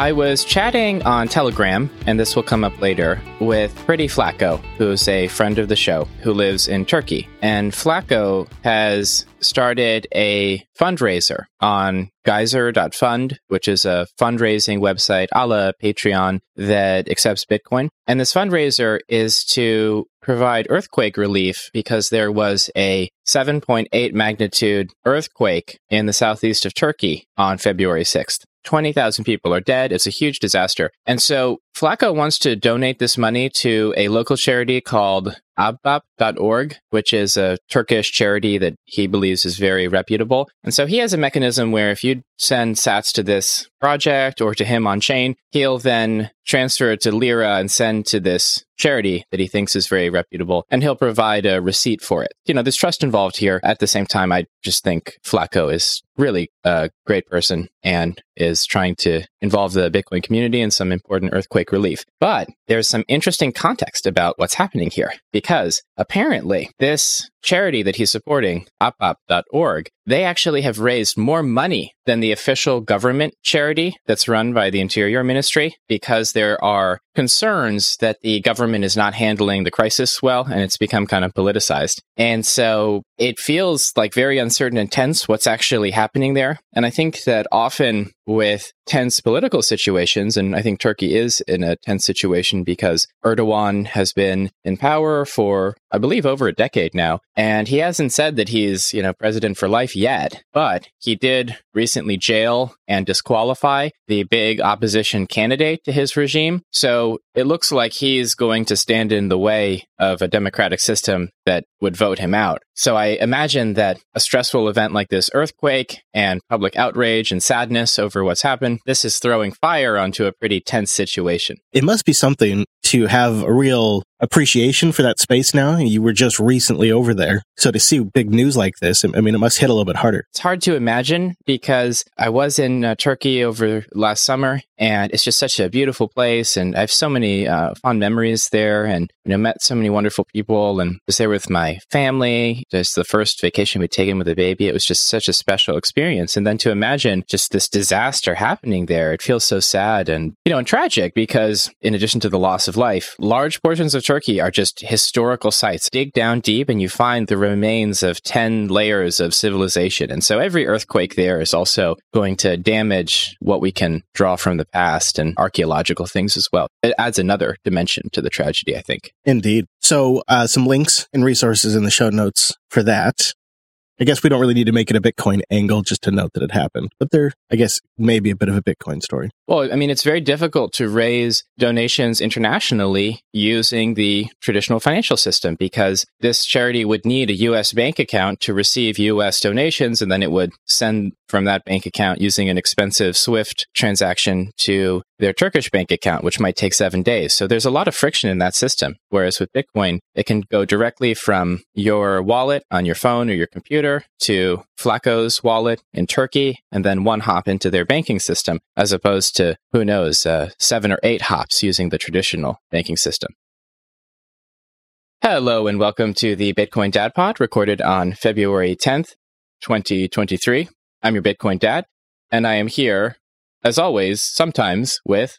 I was chatting on Telegram, and this will come up later, with Pretyflaco, who's a friend of the show who lives in Turkey. And Flaco has started a fundraiser on geyser.fund, which is a fundraising website a la Patreon that accepts Bitcoin. And this fundraiser is to provide earthquake relief because there was a 7.8 magnitude earthquake in the southeast of Turkey on February 6th. 20,000 people are dead. It's a huge disaster. And so Flaco wants to donate this money to a local charity called ahbap.org, which is a Turkish charity that he believes is very reputable. And so he has a mechanism where if you send sats to this project or to him on chain, he'll then transfer it to Lira and send to this charity that he thinks is very reputable, and he'll provide a receipt for it. You know, there's trust involved here. At the same time, I just think Flaco is really a great person and is trying to involve the Bitcoin community in some important earthquake relief. But there's some interesting context about what's happening here because apparently this charity that he's supporting, ahbap.org, they actually have raised more money than the official government charity that's run by the Interior Ministry because there are concerns that the government is not handling the crisis well and it's become kind of politicized. And so it feels like very uncertain and tense what's actually happening there. And I think that often with tense political situations, and I think Turkey is in a tense situation because Erdogan has been in power for, I believe, over a decade now. And he hasn't said that he's, you know, president for life yet, but he did recently jail and disqualify the big opposition candidate to his regime. So it looks like he's going to stand in the way of a democratic system that would vote him out. So I imagine that a stressful event like this earthquake and public outrage and sadness over what's happened, this is throwing fire onto a pretty tense situation. It must be something to have a real appreciation for that space now. You were just recently over there. So to see big news like this, I mean, it must hit a little bit harder. It's hard to imagine because I was in uh, Turkey over last summer and it's just such a beautiful place. And I have so many uh, fond memories there and, you know, met so many wonderful people and was there with my family. Just the first vacation we'd taken with a baby. It was just such a special experience. And then to imagine just this disaster happening there, it feels so sad and, you know, and tragic because in addition to the loss of life, large portions of Turkey are just historical sites. Dig down deep and you find the remains of 10 layers of civilization. And so every earthquake there is also going to damage what we can draw from the past and archaeological things as well. It adds another dimension to the tragedy, I think. Indeed. So, uh, some links and resources in the show notes for that. I guess we don't really need to make it a Bitcoin angle just to note that it happened, but there, I guess, maybe a bit of a Bitcoin story. Well, I mean, it's very difficult to raise donations internationally using the traditional financial system because this charity would need a US bank account to receive US donations, and then it would send from that bank account using an expensive SWIFT transaction to their Turkish bank account, which might take seven days. So there's a lot of friction in that system. Whereas with Bitcoin, it can go directly from your wallet on your phone or your computer to Flaco's wallet in Turkey and then one hop into their banking system, as opposed to, who knows, uh, seven or eight hops using the traditional banking system. Hello and welcome to the Bitcoin Dad Pod recorded on February 10th, 2023. I'm your Bitcoin Dad, and I am here as always, sometimes with.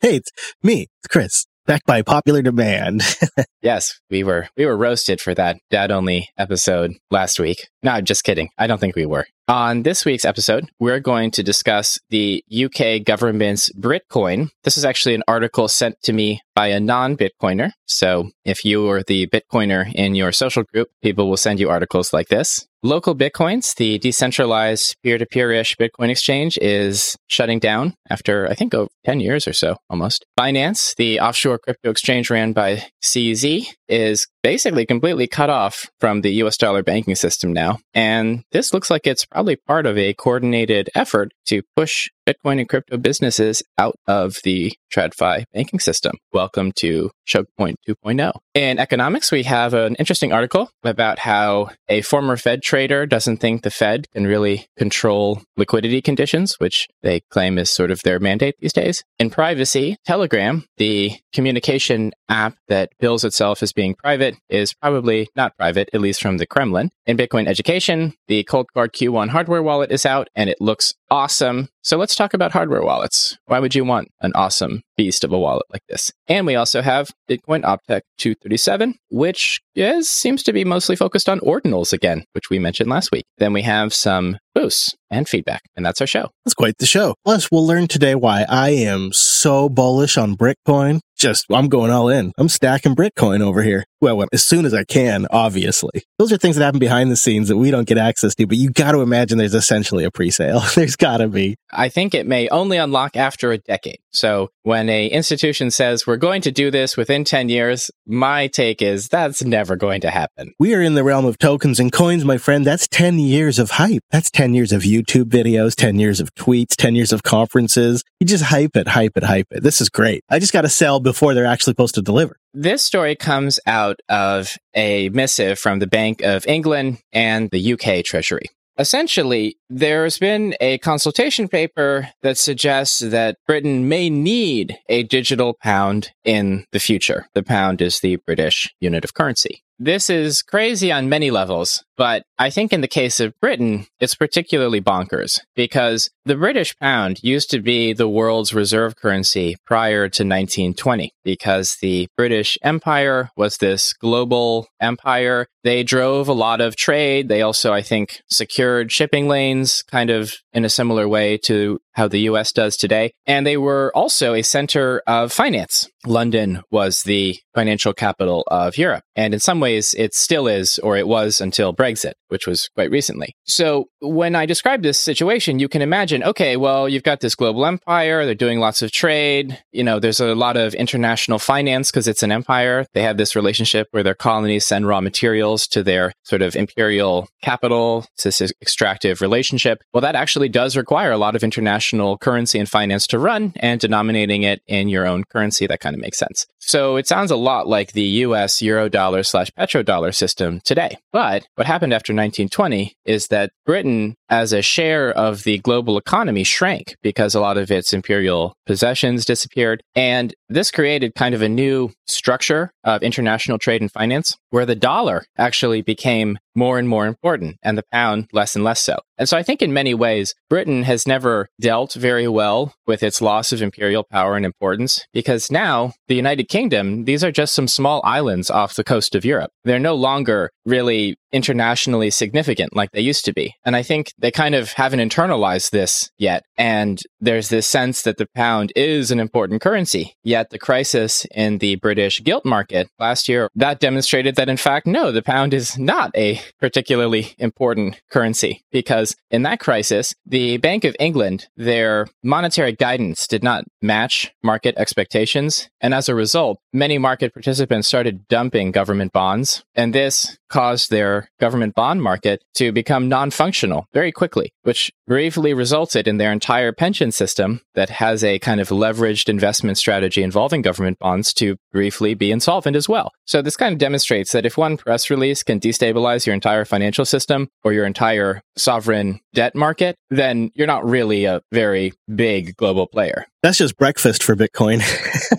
hey, it's me, it's Chris, back by popular demand. yes, we were we were roasted for that dad only episode last week. No, I'm just kidding. I don't think we were. On this week's episode, we're going to discuss the UK government's Bitcoin. This is actually an article sent to me by a non Bitcoiner. So if you are the Bitcoiner in your social group, people will send you articles like this. Local Bitcoins, the decentralized peer to peer ish Bitcoin exchange, is shutting down after, I think, over 10 years or so almost. Binance, the offshore crypto exchange ran by CZ, is basically completely cut off from the US dollar banking system now. And this looks like it's probably part of a coordinated effort to push Bitcoin and crypto businesses out of the TradFi banking system. Welcome to Choke Point 2.0. In economics, we have an interesting article about how a former Fed trader doesn't think the Fed can really control liquidity conditions, which they claim is sort of their mandate these days. In privacy, Telegram, the communication app that bills itself as being private, is probably not private, at least from the Kremlin. In Bitcoin education, the Coldcard Q1 hardware wallet is out and it looks awesome. So let's talk about hardware wallets. Why would you want an awesome beast of a wallet like this? And we also have Bitcoin Optech 237, which is, seems to be mostly focused on ordinals again, which we mentioned last week. Then we have some boosts and feedback, and that's our show. That's quite the show. Plus, we'll learn today why I am so bullish on Bitcoin. Just, I'm going all in. I'm stacking Bitcoin over here. Well, as soon as I can, obviously. Those are things that happen behind the scenes that we don't get access to, but you got to imagine there's essentially a pre-sale. there's got to be. I think it may only unlock after a decade. So when a institution says we're going to do this within 10 years, my take is that's never going to happen. We are in the realm of tokens and coins, my friend. That's 10 years of hype. That's 10 years of YouTube videos, 10 years of tweets, 10 years of conferences. You just hype it, hype it, hype it. This is great. I just got to sell before they're actually supposed to deliver. This story comes out of a missive from the Bank of England and the UK Treasury. Essentially, there's been a consultation paper that suggests that Britain may need a digital pound in the future. The pound is the British unit of currency. This is crazy on many levels, but I think in the case of Britain, it's particularly bonkers because the British pound used to be the world's reserve currency prior to 1920 because the British Empire was this global empire. They drove a lot of trade. They also, I think, secured shipping lanes kind of in a similar way to how the US does today. And they were also a center of finance. London was the financial capital of Europe. And in some ways, it still is, or it was until Brexit, which was quite recently. So when I describe this situation, you can imagine, okay, well, you've got this global empire. They're doing lots of trade. You know, there's a lot of international finance because it's an empire. They have this relationship where their colonies send raw materials to their sort of imperial capital. It's this extractive relationship. Well, that actually does require a lot of international currency and finance to run and denominating it in your own currency. That kind of makes sense. So it sounds a lot like the US eurodollar slash petrodollar system today. But what happened after 1920 is that Britain, as a share of the global economy, shrank because a lot of its imperial possessions disappeared. And this created kind of a new structure of international trade and finance where the dollar actually became more and more important and the pound less and less so. And so I think in many ways, Britain has never dealt very well with its loss of imperial power and importance because now the United Kingdom, these are just some small islands off the coast of Europe. They're no longer really internationally significant like they used to be. And I think they kind of haven't internalized this yet. And there's this sense that the pound is an important currency. Yet the crisis in the British gilt market last year, that demonstrated that in fact, no, the pound is not a particularly important currency because in that crisis, the Bank of England, their monetary guidance did not match market expectations. And as a result, many market participants started dumping government bonds. And this caused their government bond market to become non functional very quickly, which briefly resulted in their entire pension system that has a kind of leveraged investment strategy involving government bonds to briefly be insolvent as well. So, this kind of demonstrates that if one press release can destabilize your entire financial system or your entire sovereign debt market, then you're not really a very big global player. That's just breakfast for Bitcoin.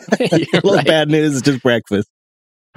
a little right. bad news is just breakfast.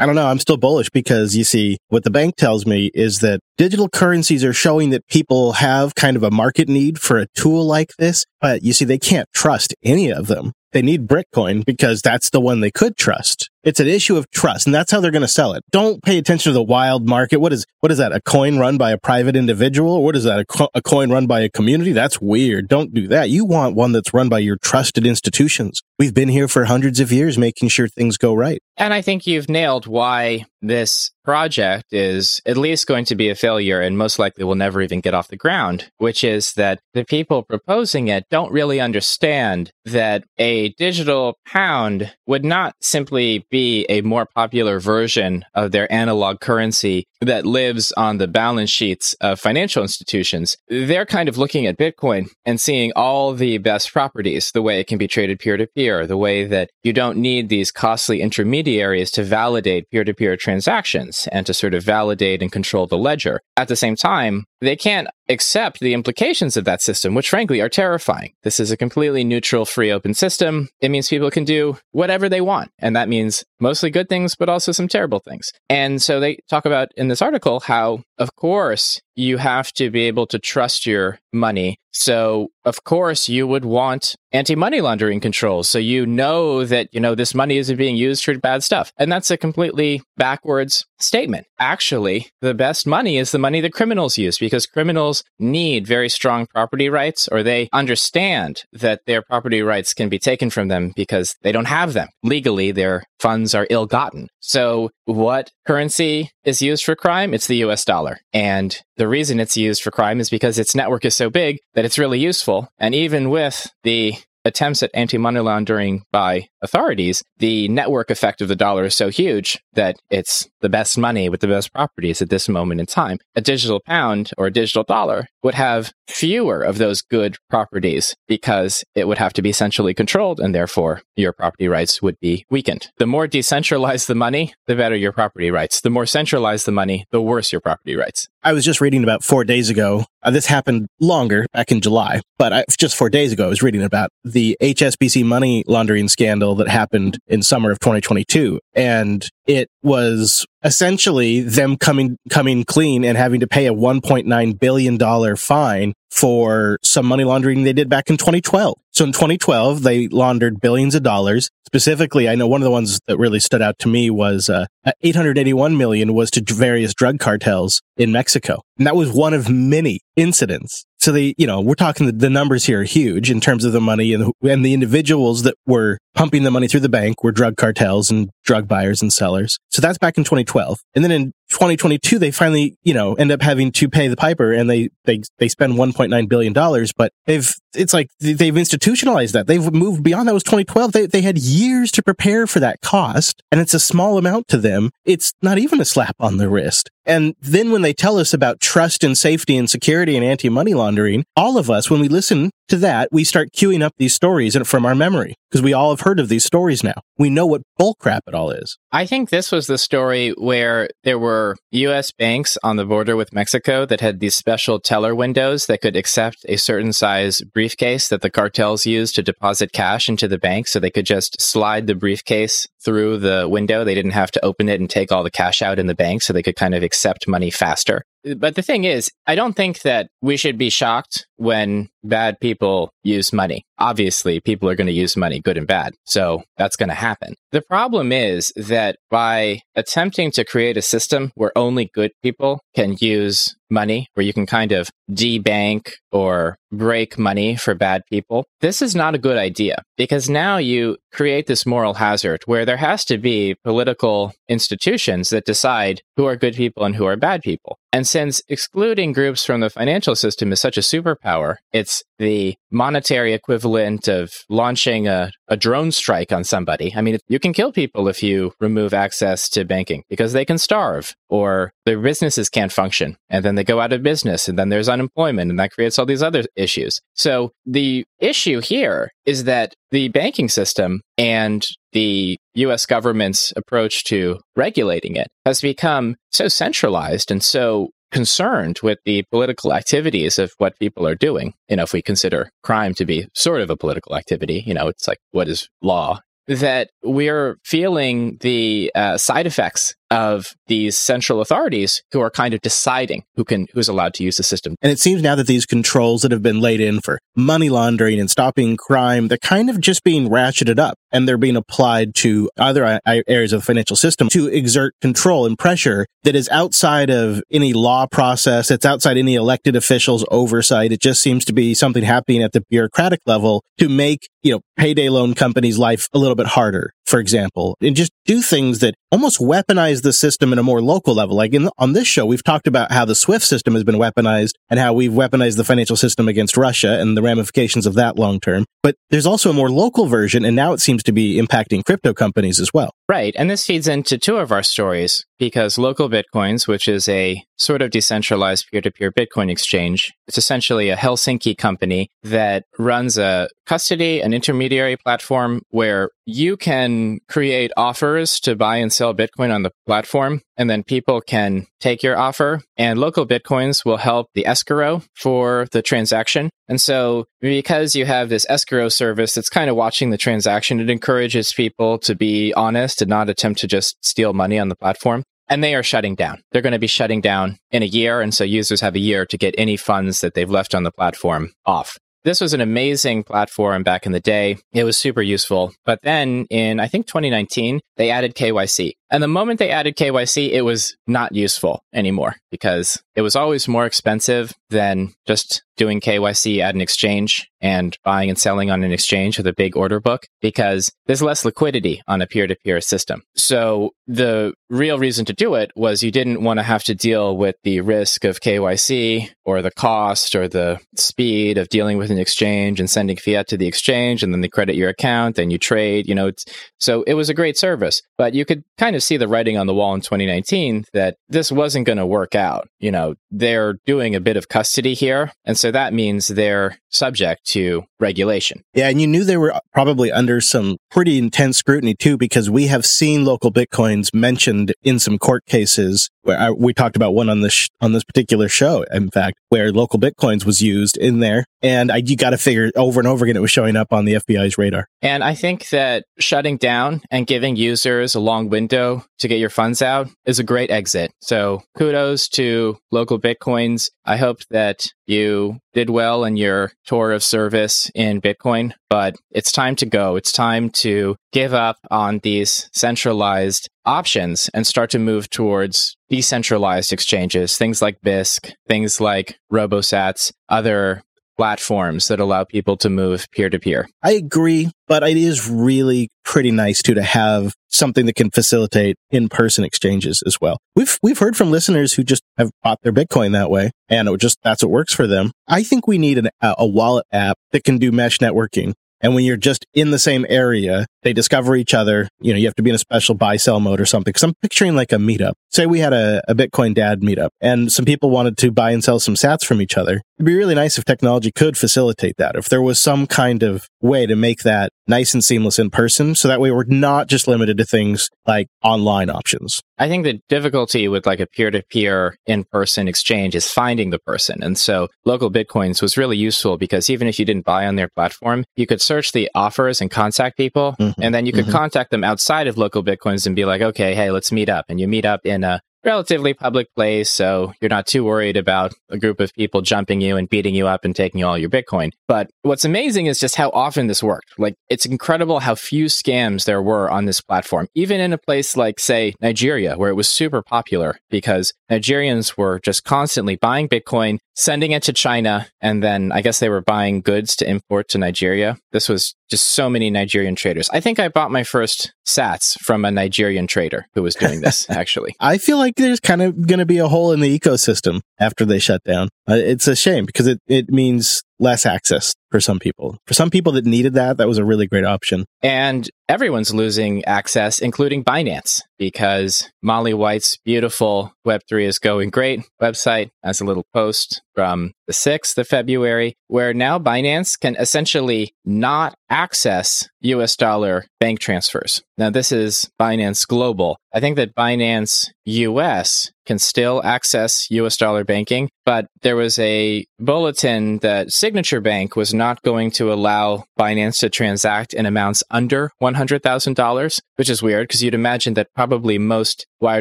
I don't know. I'm still bullish because you see, what the bank tells me is that digital currencies are showing that people have kind of a market need for a tool like this, but you see, they can't trust any of them. They need Bitcoin because that's the one they could trust. It's an issue of trust, and that's how they're going to sell it. Don't pay attention to the wild market. What is what is that? A coin run by a private individual? Or what is that? A, co- a coin run by a community? That's weird. Don't do that. You want one that's run by your trusted institutions. We've been here for hundreds of years, making sure things go right. And I think you've nailed why this project is at least going to be a failure and most likely will never even get off the ground, which is that the people proposing it don't really understand that a digital pound would not simply be a more popular version of their analog currency that lives on the balance sheets of financial institutions, they're kind of looking at Bitcoin and seeing all the best properties, the way it can be traded peer to peer, the way that you don't need these costly intermediaries to validate peer to peer transactions and to sort of validate and control the ledger. At the same time, they can't accept the implications of that system, which frankly are terrifying. This is a completely neutral, free, open system. It means people can do whatever they want. And that means mostly good things, but also some terrible things. And so they talk about in this article how, of course, you have to be able to trust your money. So, of course, you would want anti-money laundering controls. So you know that, you know, this money isn't being used for bad stuff. And that's a completely backwards statement. Actually, the best money is the money that criminals use because criminals need very strong property rights or they understand that their property rights can be taken from them because they don't have them. Legally, their funds are ill gotten. So what currency is used for crime? It's the US dollar. And the reason it's used for crime is because its network is so big that it's really useful. And even with the attempts at anti money laundering by authorities, the network effect of the dollar is so huge that it's the best money with the best properties at this moment in time. A digital pound or a digital dollar would have fewer of those good properties because it would have to be centrally controlled and therefore your property rights would be weakened. The more decentralized the money, the better your property rights. The more centralized the money, the worse your property rights. I was just reading about four days ago. Uh, this happened longer back in July, but I, just four days ago, I was reading about the HSBC money laundering scandal that happened in summer of 2022. And it was essentially them coming, coming clean and having to pay a $1.9 billion fine for some money laundering they did back in 2012. So in 2012, they laundered billions of dollars. Specifically, I know one of the ones that really stood out to me was uh, 881 million was to various drug cartels in Mexico. And that was one of many incidents. So they, you know, we're talking the, the numbers here are huge in terms of the money and the, and the individuals that were pumping the money through the bank were drug cartels and drug buyers and sellers. So that's back in 2012. And then in 2022, they finally, you know, end up having to pay the piper and they, they, they spend $1.9 billion, but they've, it's like they've institutionalized that. They've moved beyond that it was 2012. They, they had years to prepare for that cost and it's a small amount to them. It's not even a slap on the wrist. And then when they tell us about trust and safety and security and anti-money laundering, all of us, when we listen to that, we start queuing up these stories from our memory because we all have heard of these stories now. We know what bullcrap it all is. I think this was the story where there were U.S. banks on the border with Mexico that had these special teller windows that could accept a certain size briefcase that the cartels used to deposit cash into the bank. So they could just slide the briefcase through the window. They didn't have to open it and take all the cash out in the bank. So they could kind of accept money faster. But the thing is, I don't think that we should be shocked when bad people use money. Obviously, people are going to use money, good and bad. So that's going to happen. The problem is that by attempting to create a system where only good people can use money, where you can kind of debank or break money for bad people, this is not a good idea because now you create this moral hazard where there has to be political institutions that decide who are good people and who are bad people. And since excluding groups from the financial system is such a superpower, it's the monetary equivalent of launching a, a drone strike on somebody. I mean, you can kill people if you remove access to banking because they can starve or their businesses can't function and then they go out of business and then there's unemployment and that creates all these other issues. So the issue here is that the banking system and the US government's approach to regulating it has become so centralized and so concerned with the political activities of what people are doing. You know, if we consider crime to be sort of a political activity, you know, it's like what is law that we're feeling the uh, side effects of these central authorities who are kind of deciding who can who's allowed to use the system. And it seems now that these controls that have been laid in for money laundering and stopping crime, they're kind of just being ratcheted up and they're being applied to other uh, areas of the financial system to exert control and pressure that is outside of any law process. It's outside any elected officials oversight. It just seems to be something happening at the bureaucratic level to make, you know, payday loan companies life a little bit harder, for example, and just do things that almost weaponize the system in a more local level. Like in, on this show, we've talked about how the SWIFT system has been weaponized and how we've weaponized the financial system against Russia and the ramifications of that long term. But there's also a more local version, and now it seems to be impacting crypto companies as well. Right. And this feeds into two of our stories because Local Bitcoins, which is a sort of decentralized peer to peer Bitcoin exchange, it's essentially a Helsinki company that runs a custody and intermediary platform where you can create offers to buy and sell Bitcoin on the platform. And then people can take your offer and local Bitcoins will help the escrow for the transaction. And so because you have this escrow service that's kind of watching the transaction, it encourages people to be honest and not attempt to just steal money on the platform and they are shutting down. They're going to be shutting down in a year. And so users have a year to get any funds that they've left on the platform off. This was an amazing platform back in the day. It was super useful. But then in, I think 2019, they added KYC. And the moment they added KYC, it was not useful anymore because it was always more expensive than just doing KYC at an exchange and buying and selling on an exchange with a big order book because there's less liquidity on a peer to peer system. So the real reason to do it was you didn't want to have to deal with the risk of KYC or the cost or the speed of dealing with an exchange and sending fiat to the exchange and then they credit your account and you trade, you know. so it was a great service, but you could kind of see the writing on the wall in 2019 that this wasn't going to work out. You know, they're doing a bit of custody here. And so that means they're subject to regulation. Yeah. And you knew they were probably under some pretty intense scrutiny too, because we have seen local Bitcoins mentioned in some court cases where I, we talked about one on this, sh- on this particular show, in fact, where local Bitcoins was used in there. And I, you got to figure over and over again, it was showing up on the FBI's radar. And I think that shutting down and giving users a long window to get your funds out is a great exit. So kudos to local Bitcoins. I hope that you did well in your tour of service in Bitcoin, but it's time to go. It's time to give up on these centralized options and start to move towards decentralized exchanges, things like Bisq, things like RoboSats, other platforms that allow people to move peer to peer. I agree, but it is really pretty nice too to have something that can facilitate in-person exchanges as well. We've we've heard from listeners who just have bought their Bitcoin that way, and it just that's what works for them. I think we need an, a wallet app that can do mesh networking and when you're just in the same area, they discover each other. You know, you have to be in a special buy sell mode or something. Cause I'm picturing like a meetup. Say we had a, a Bitcoin dad meetup and some people wanted to buy and sell some sats from each other. It'd be really nice if technology could facilitate that. If there was some kind of way to make that nice and seamless in person. So that way we're not just limited to things like online options. I think the difficulty with like a peer to peer in person exchange is finding the person. And so local Bitcoins was really useful because even if you didn't buy on their platform, you could search the offers and contact people. Mm-hmm. And then you could mm-hmm. contact them outside of local Bitcoins and be like, okay, hey, let's meet up. And you meet up in a relatively public place, so you're not too worried about a group of people jumping you and beating you up and taking all your Bitcoin. But what's amazing is just how often this worked. Like, it's incredible how few scams there were on this platform, even in a place like, say, Nigeria, where it was super popular because Nigerians were just constantly buying Bitcoin, sending it to China, and then I guess they were buying goods to import to Nigeria. This was just so many Nigerian traders. I think I bought my first sats from a Nigerian trader who was doing this, actually. I feel like there's kind of going to be a hole in the ecosystem after they shut down. Uh, it's a shame because it, it means less access for some people. For some people that needed that, that was a really great option. And everyone's losing access, including Binance, because Molly White's beautiful Web3 is going great website has a little post from the 6th of February where now Binance can essentially not access US dollar bank transfers. Now, this is Binance Global. I think that Binance US can still access US dollar banking, but there was a bulletin that Signature Bank was not going to allow Binance to transact in amounts under $100,000, which is weird because you'd imagine that probably most wire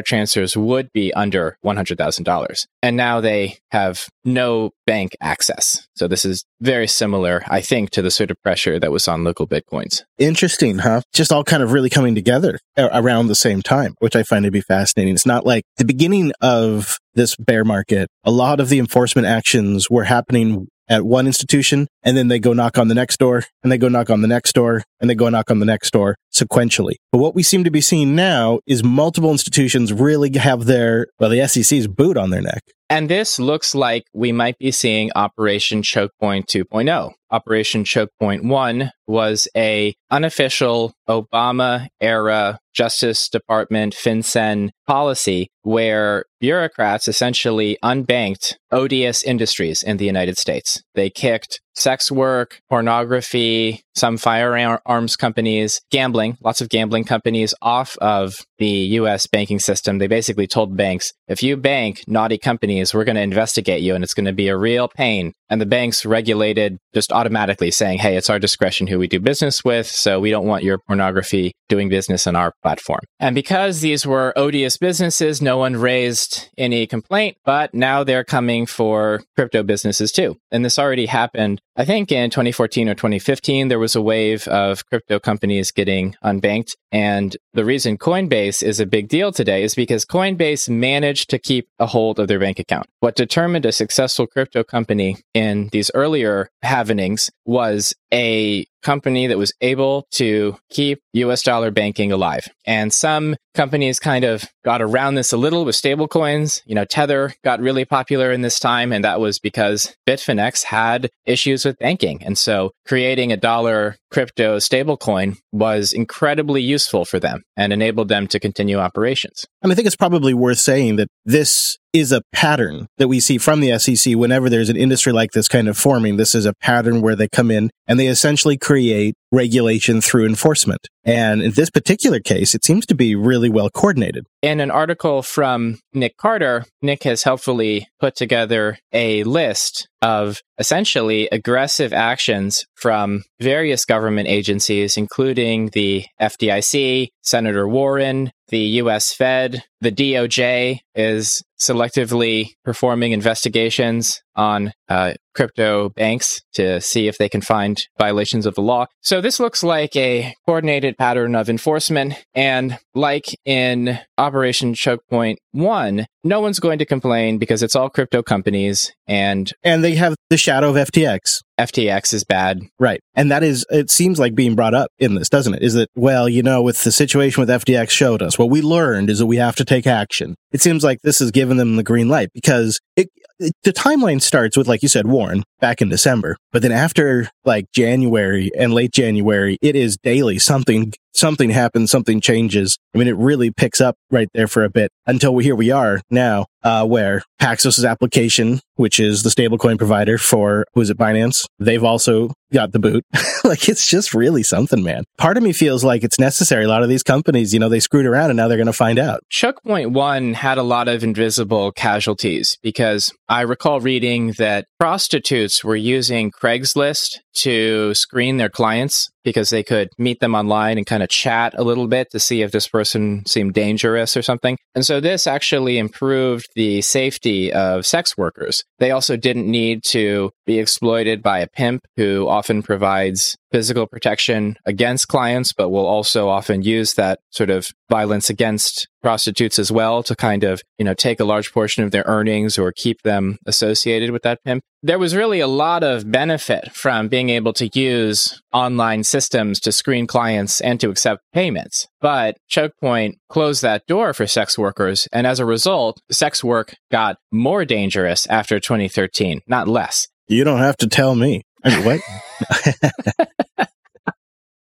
transfers would be under $100,000. And now they have no bank access. So this is very similar, I think, to the sort of pressure that was on local Bitcoins. Interesting, huh? Just all kind of really coming together around the same time, which I find to be fascinating. It's not like the beginning of this bear market, a lot of the enforcement actions were happening at one institution and then they go knock on the next door and they go knock on the next door and they go knock on the next door sequentially. But what we seem to be seeing now is multiple institutions really have their, well, the SEC's boot on their neck. And this looks like we might be seeing Operation Choke Point 2.0. Operation Choke Point 1 was a unofficial Obama era Justice Department FinCEN policy where bureaucrats essentially unbanked odious industries in the United States. They kicked sex work, pornography, some firearms companies, gambling, lots of gambling companies off of the US banking system. They basically told banks, if you bank naughty companies, we're going to investigate you and it's going to be a real pain. And the banks regulated just automatically saying, hey, it's our discretion who we do business with. So we don't want your pornography doing business on our platform. And because these were odious businesses, no one raised any complaint, but now they're coming for crypto businesses too. And this already happened. I think in 2014 or 2015, there was a wave of crypto companies getting unbanked. And the reason Coinbase is a big deal today is because Coinbase managed to keep a hold of their bank account. What determined a successful crypto company in these earlier happenings was a company that was able to keep US dollar banking alive. And some companies kind of got around this a little with stablecoins. You know, Tether got really popular in this time, and that was because Bitfinex had issues with banking. And so creating a dollar crypto stablecoin was incredibly useful for them and enabled them to continue operations. And I think it's probably worth saying that this is a pattern that we see from the SEC whenever there's an industry like this kind of forming. This is a pattern where they come in and they essentially create regulation through enforcement. And in this particular case, it seems to be really well coordinated. In an article from Nick Carter, Nick has helpfully put together a list of essentially aggressive actions from various government agencies, including the FDIC, Senator Warren, the US Fed, the DOJ is selectively performing investigations on uh, crypto banks to see if they can find violations of the law. So this looks like a coordinated pattern of enforcement. And like in Operation Choke Point 1, no one's going to complain because it's all crypto companies and and they have the shadow of FTX. FTX is bad. Right. And that is, it seems like being brought up in this, doesn't it? Is that, well, you know, with the situation with FTX showed us, what we learned is that we have to take action. It seems like this has given them the green light because it, it, the timeline starts with, like you said, Warren back in December. But then after like January and late January, it is daily something, something happens, something changes. I mean, it really picks up right there for a bit until we, here we are now, uh, where Paxos's application, which is the stablecoin provider for, who's it, Binance? They've also got the boot. like it's just really something, man. Part of me feels like it's necessary. A lot of these companies, you know, they screwed around and now they're going to find out. Choke Point One had a lot of invisible casualties because I recall reading that prostitutes were using Craigslist to screen their clients because they could meet them online and kind of chat a little bit to see if this person seemed dangerous or something. And so this actually improved the safety of sex workers. They also didn't need to be exploited by a pimp who often provides physical protection against clients, but will also often use that sort of violence against prostitutes as well to kind of, you know, take a large portion of their earnings or keep them associated with that pimp. There was really a lot of benefit from being able to use online systems to screen clients and to accept payments. But Choke Point closed that door for sex workers. And as a result, sex work got more dangerous after 2013, not less. You don't have to tell me. I mean, what?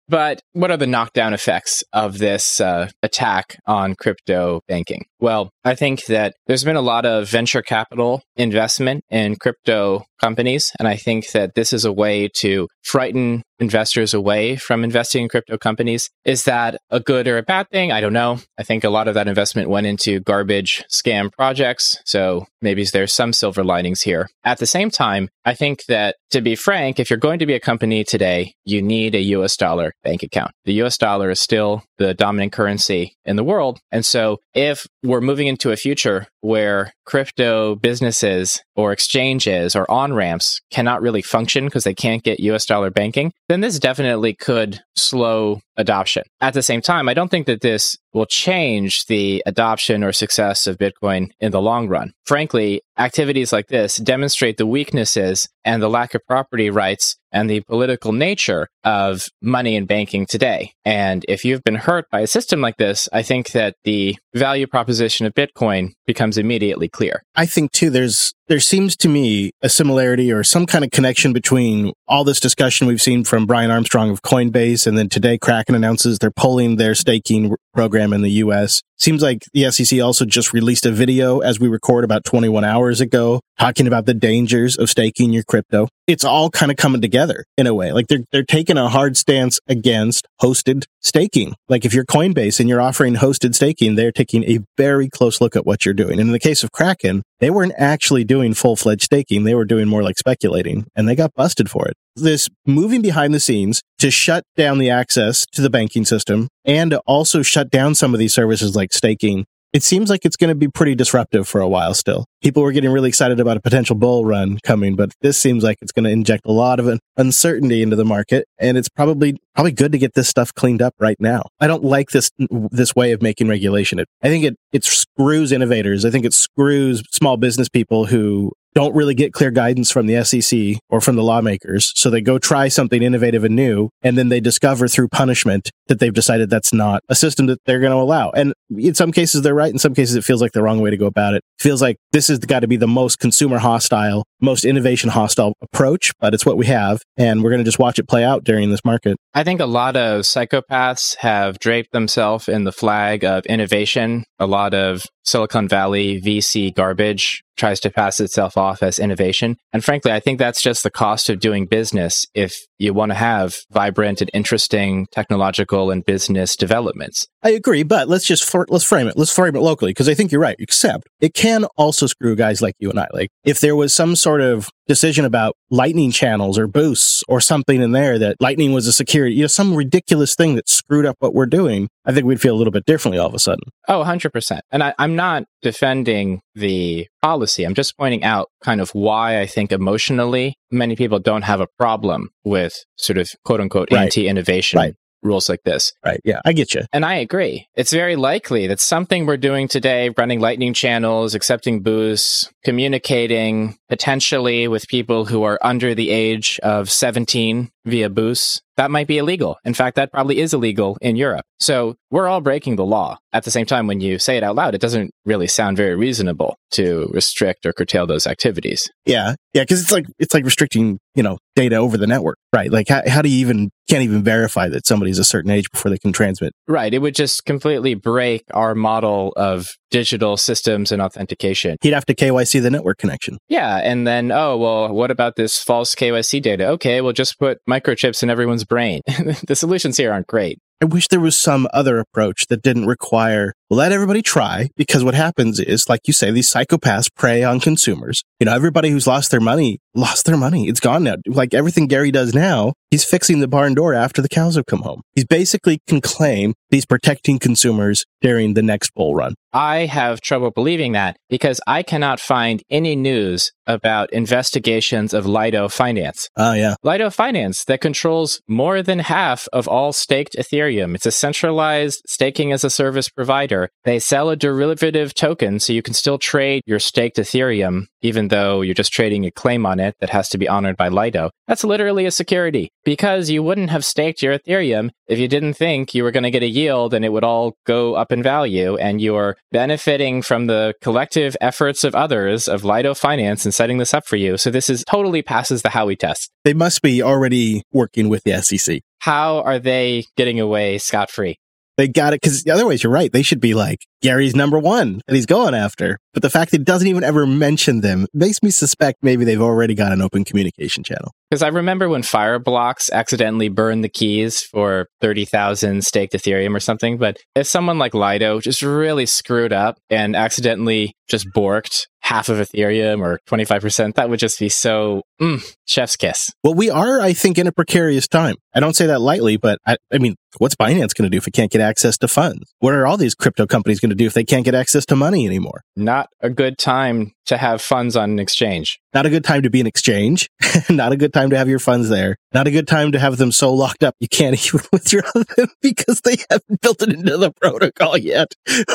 but what are the knockdown effects of this uh, attack on crypto banking? Well, I think that there's been a lot of venture capital investment in crypto companies. And I think that this is a way to frighten investors away from investing in crypto companies. Is that a good or a bad thing? I don't know. I think a lot of that investment went into garbage scam projects. So maybe there's some silver linings here. At the same time, I think that to be frank, if you're going to be a company today, you need a US dollar bank account. The US dollar is still the dominant currency in the world. And so if we're moving into a future where crypto businesses or exchanges or on ramps cannot really function because they can't get US dollar banking, then this definitely could slow adoption. At the same time, I don't think that this will change the adoption or success of Bitcoin in the long run. Frankly, activities like this demonstrate the weaknesses and the lack of property rights and the political nature of money and banking today. And if you've been hurt by a system like this, I think that the value proposition of Bitcoin becomes immediately clear. I think too there's there seems to me a similarity or some kind of connection between all this discussion we've seen from Brian Armstrong of Coinbase and then today Kraken announces they're pulling their staking program in the US. Seems like the SEC also just released a video as we record about 21 hours ago talking about the dangers of staking your crypto. It's all kind of coming together in a way. Like they're, they're taking a hard stance against hosted staking. Like if you're Coinbase and you're offering hosted staking, they're taking a very close look at what you're doing. And in the case of Kraken, they weren't actually doing full fledged staking. They were doing more like speculating and they got busted for it. This moving behind the scenes to shut down the access to the banking system and also shut down some of these services like staking it seems like it's going to be pretty disruptive for a while still. People were getting really excited about a potential bull run coming, but this seems like it's going to inject a lot of uncertainty into the market. And it's probably, probably good to get this stuff cleaned up right now. I don't like this, this way of making regulation. It, I think it, it screws innovators. I think it screws small business people who don't really get clear guidance from the SEC or from the lawmakers. So they go try something innovative and new, and then they discover through punishment that they've decided that's not a system that they're going to allow. And in some cases, they're right. In some cases, it feels like the wrong way to go about it. it feels like this has got to be the most consumer hostile, most innovation hostile approach, but it's what we have. And we're going to just watch it play out during this market. I think a lot of psychopaths have draped themselves in the flag of innovation. A lot of Silicon Valley VC garbage tries to pass itself off as innovation. And frankly, I think that's just the cost of doing business if you want to have vibrant and interesting technological and business developments. I agree, but let's just let's frame it. Let's frame it locally because I think you're right. Except it can also screw guys like you and I. Like if there was some sort of decision about lightning channels or boosts or something in there that lightning was a security, you know, some ridiculous thing that screwed up what we're doing, I think we'd feel a little bit differently all of a sudden. Oh, 100%. And I, I'm not defending the policy. I'm just pointing out kind of why I think emotionally many people don't have a problem with sort of quote unquote right. anti innovation right rules like this. Right. Yeah, I get you. And I agree. It's very likely that something we're doing today, running lightning channels, accepting boosts, communicating potentially with people who are under the age of 17 via boosts, that might be illegal. In fact, that probably is illegal in Europe. So we're all breaking the law. At the same time, when you say it out loud, it doesn't really sound very reasonable to restrict or curtail those activities. Yeah. Yeah. Cause it's like, it's like restricting, you know, data over the network, right? Like how, how do you even, can't even verify that somebody's a certain age before they can transmit? Right. It would just completely break our model of digital systems and authentication. He'd have to KYC the network connection. Yeah. And then, oh, well, what about this false KYC data? Okay. We'll just put microchips in everyone's brain. the solutions here aren't great. I wish there was some other approach that didn't require let everybody try because what happens is, like you say, these psychopaths prey on consumers. You know, everybody who's lost their money lost their money. It's gone now. Like everything Gary does now, he's fixing the barn door after the cows have come home. He's basically can claim he's protecting consumers during the next bull run. I have trouble believing that because I cannot find any news about investigations of Lido Finance. Oh, yeah. Lido Finance that controls more than half of all staked Ethereum. It's a centralized staking as a service provider. They sell a derivative token so you can still trade your staked Ethereum, even though you're just trading a claim on it that has to be honored by Lido. That's literally a security because you wouldn't have staked your Ethereum if you didn't think you were going to get a yield and it would all go up in value and you're benefiting from the collective efforts of others of Lido Finance and setting this up for you. So this is totally passes the Howey test. They must be already working with the SEC. How are they getting away scot free? They got it because otherwise, you're right. They should be like Gary's number one that he's going after. But the fact that he doesn't even ever mention them makes me suspect maybe they've already got an open communication channel. Because I remember when Fireblocks accidentally burned the keys for 30,000 staked Ethereum or something. But if someone like Lido just really screwed up and accidentally just borked half of Ethereum or 25%, that would just be so mm, chef's kiss. Well, we are, I think, in a precarious time I don't say that lightly, but I, I mean, what's Binance going to do if it can't get access to funds? What are all these crypto companies going to do if they can't get access to money anymore? Not a good time to have funds on an exchange. Not a good time to be an exchange. Not a good time to have your funds there. Not a good time to have them so locked up you can't even withdraw them because they haven't built it into the protocol yet.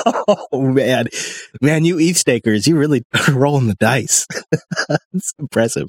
Oh man, man, you ETH stakers, you really rolling the dice. it's impressive.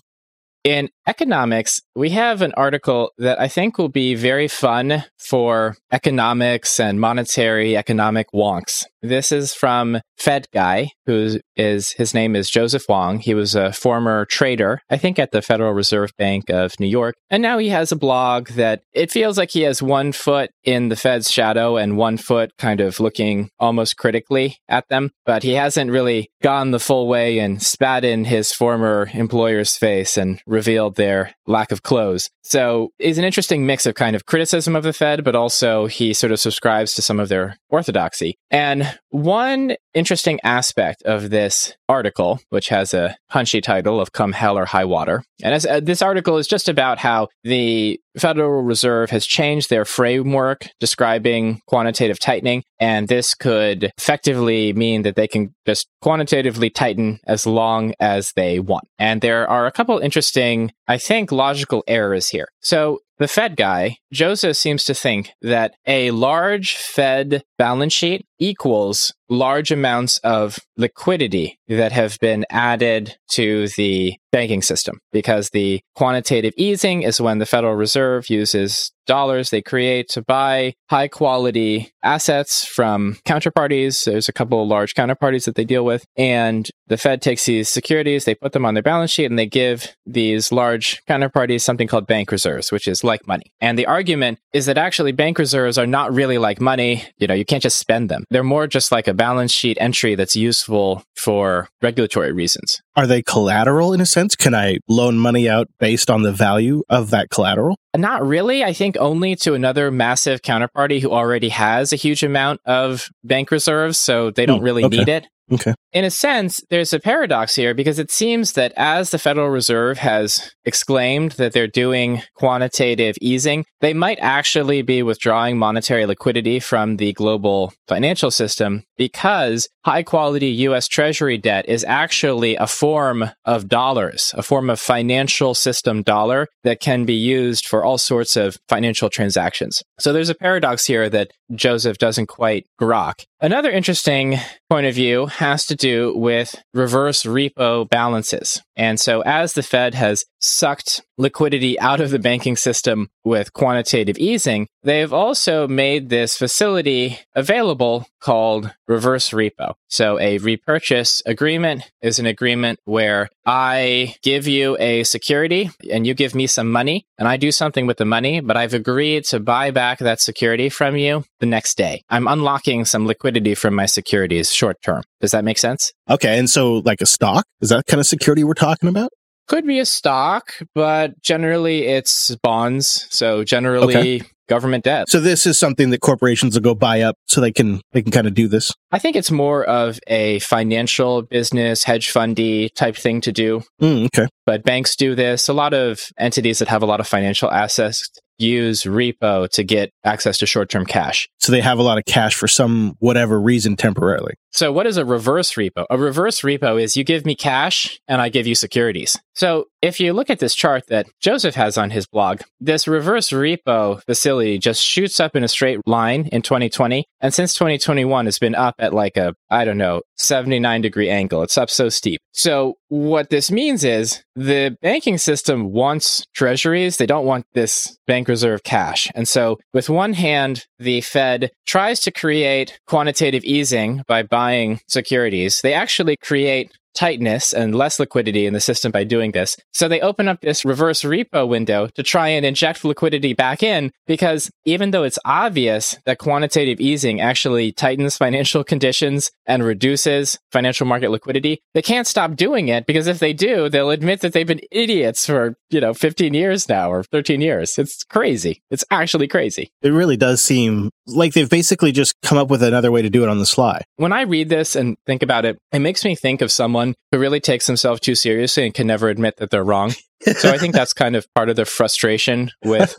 In economics, we have an article that I think will be very fun for economics and monetary economic wonks. This is from Fed Guy, who is his name is Joseph Wang. He was a former trader, I think, at the Federal Reserve Bank of New York, and now he has a blog that it feels like he has one foot in the Fed's shadow and one foot kind of looking almost critically at them, but he hasn't really gone the full way and spat in his former employer's face and revealed their lack of clothes. So it's an interesting mix of kind of criticism of the Fed, but also he sort of subscribes to some of their orthodoxy. And one interesting aspect of this article, which has a punchy title of Come Hell or High Water, and as, uh, this article is just about how the Federal Reserve has changed their framework describing quantitative tightening, and this could effectively mean that they can just quantitatively tighten as long as they want. And there are a couple interesting, I think, logical errors here. So the Fed guy, Joseph seems to think that a large Fed balance sheet equals large amounts of liquidity that have been added to the banking system because the quantitative easing is when the Federal Reserve uses dollars they create to buy high quality assets from counterparties. There's a couple of large counterparties that they deal with. And the Fed takes these securities, they put them on their balance sheet, and they give these large counterparties something called bank reserves, which is like money. And the argument is that actually bank reserves are not really like money. You know, you can't just spend them. They're more just like a balance sheet entry that's useful for regulatory reasons. Are they collateral in a sense? Can I loan money out based on the value of that collateral? Not really. I think only to another massive counterparty who already has a huge amount of bank reserves, so they don't mm, really okay. need it. Okay. In a sense, there's a paradox here because it seems that as the Federal Reserve has exclaimed that they're doing quantitative easing, they might actually be withdrawing monetary liquidity from the global financial system because high quality US Treasury debt is actually a form of dollars, a form of financial system dollar that can be used for all sorts of financial transactions. So there's a paradox here that Joseph doesn't quite grok. Another interesting point of view has to do with reverse repo balances. And so, as the Fed has sucked liquidity out of the banking system with quantitative easing, they've also made this facility available called reverse repo. So, a repurchase agreement is an agreement where I give you a security and you give me some money, and I do something with the money, but I've agreed to buy back that security from you the next day. I'm unlocking some liquidity from my securities short term. Does that make sense? Okay. And so, like a stock, is that kind of security we're talking about? Could be a stock, but generally it's bonds. So, generally, okay. government debt. So this is something that corporations will go buy up so they can they can kind of do this. I think it's more of a financial business hedge fundy type thing to do. Mm, okay. But banks do this. A lot of entities that have a lot of financial assets use repo to get access to short-term cash. So they have a lot of cash for some whatever reason temporarily. So what is a reverse repo? A reverse repo is you give me cash and I give you securities. So if you look at this chart that Joseph has on his blog, this reverse repo facility just shoots up in a straight line in 2020 and since 2021 it's been up at like a I don't know, 79 degree angle. It's up so steep. So what this means is the banking system wants treasuries. They don't want this bank reserve cash. And so with one hand, the Fed tries to create quantitative easing by buying securities. They actually create tightness and less liquidity in the system by doing this. So they open up this reverse repo window to try and inject liquidity back in because even though it's obvious that quantitative easing actually tightens financial conditions and reduces financial market liquidity, they can't stop doing it because if they do, they'll admit that they've been idiots for, you know, 15 years now or 13 years. It's crazy. It's actually crazy. It really does seem like they've basically just come up with another way to do it on the sly. When I read this and think about it, it makes me think of someone who really takes themselves too seriously and can never admit that they're wrong. so I think that's kind of part of the frustration with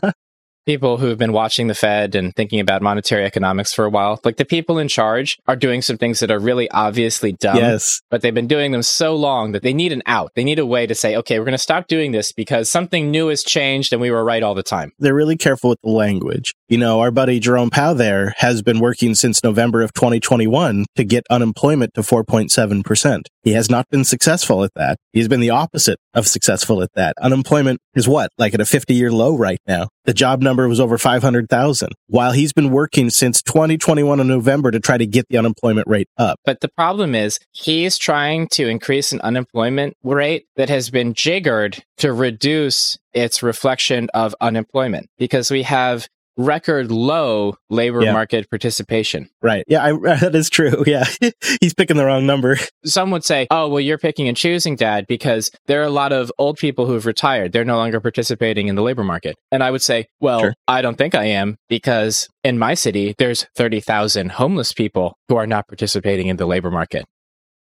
people who have been watching the Fed and thinking about monetary economics for a while, like the people in charge are doing some things that are really obviously dumb. Yes. But they've been doing them so long that they need an out. They need a way to say, okay, we're going to stop doing this because something new has changed and we were right all the time. They're really careful with the language. You know, our buddy Jerome Powell there has been working since November of 2021 to get unemployment to 4.7%. He has not been successful at that. He's been the opposite of successful at that. Unemployment is what? Like at a 50 year low right now. The job number was over 500,000 while he's been working since 2021 in November to try to get the unemployment rate up. But the problem is he's trying to increase an unemployment rate that has been jiggered to reduce its reflection of unemployment because we have record low labor yeah. market participation. Right. Yeah, I, that is true. Yeah. He's picking the wrong number. Some would say, oh, well, you're picking and choosing, Dad, because there are a lot of old people who've retired. They're no longer participating in the labor market. And I would say, well, sure. I don't think I am because in my city, there's 30,000 homeless people who are not participating in the labor market.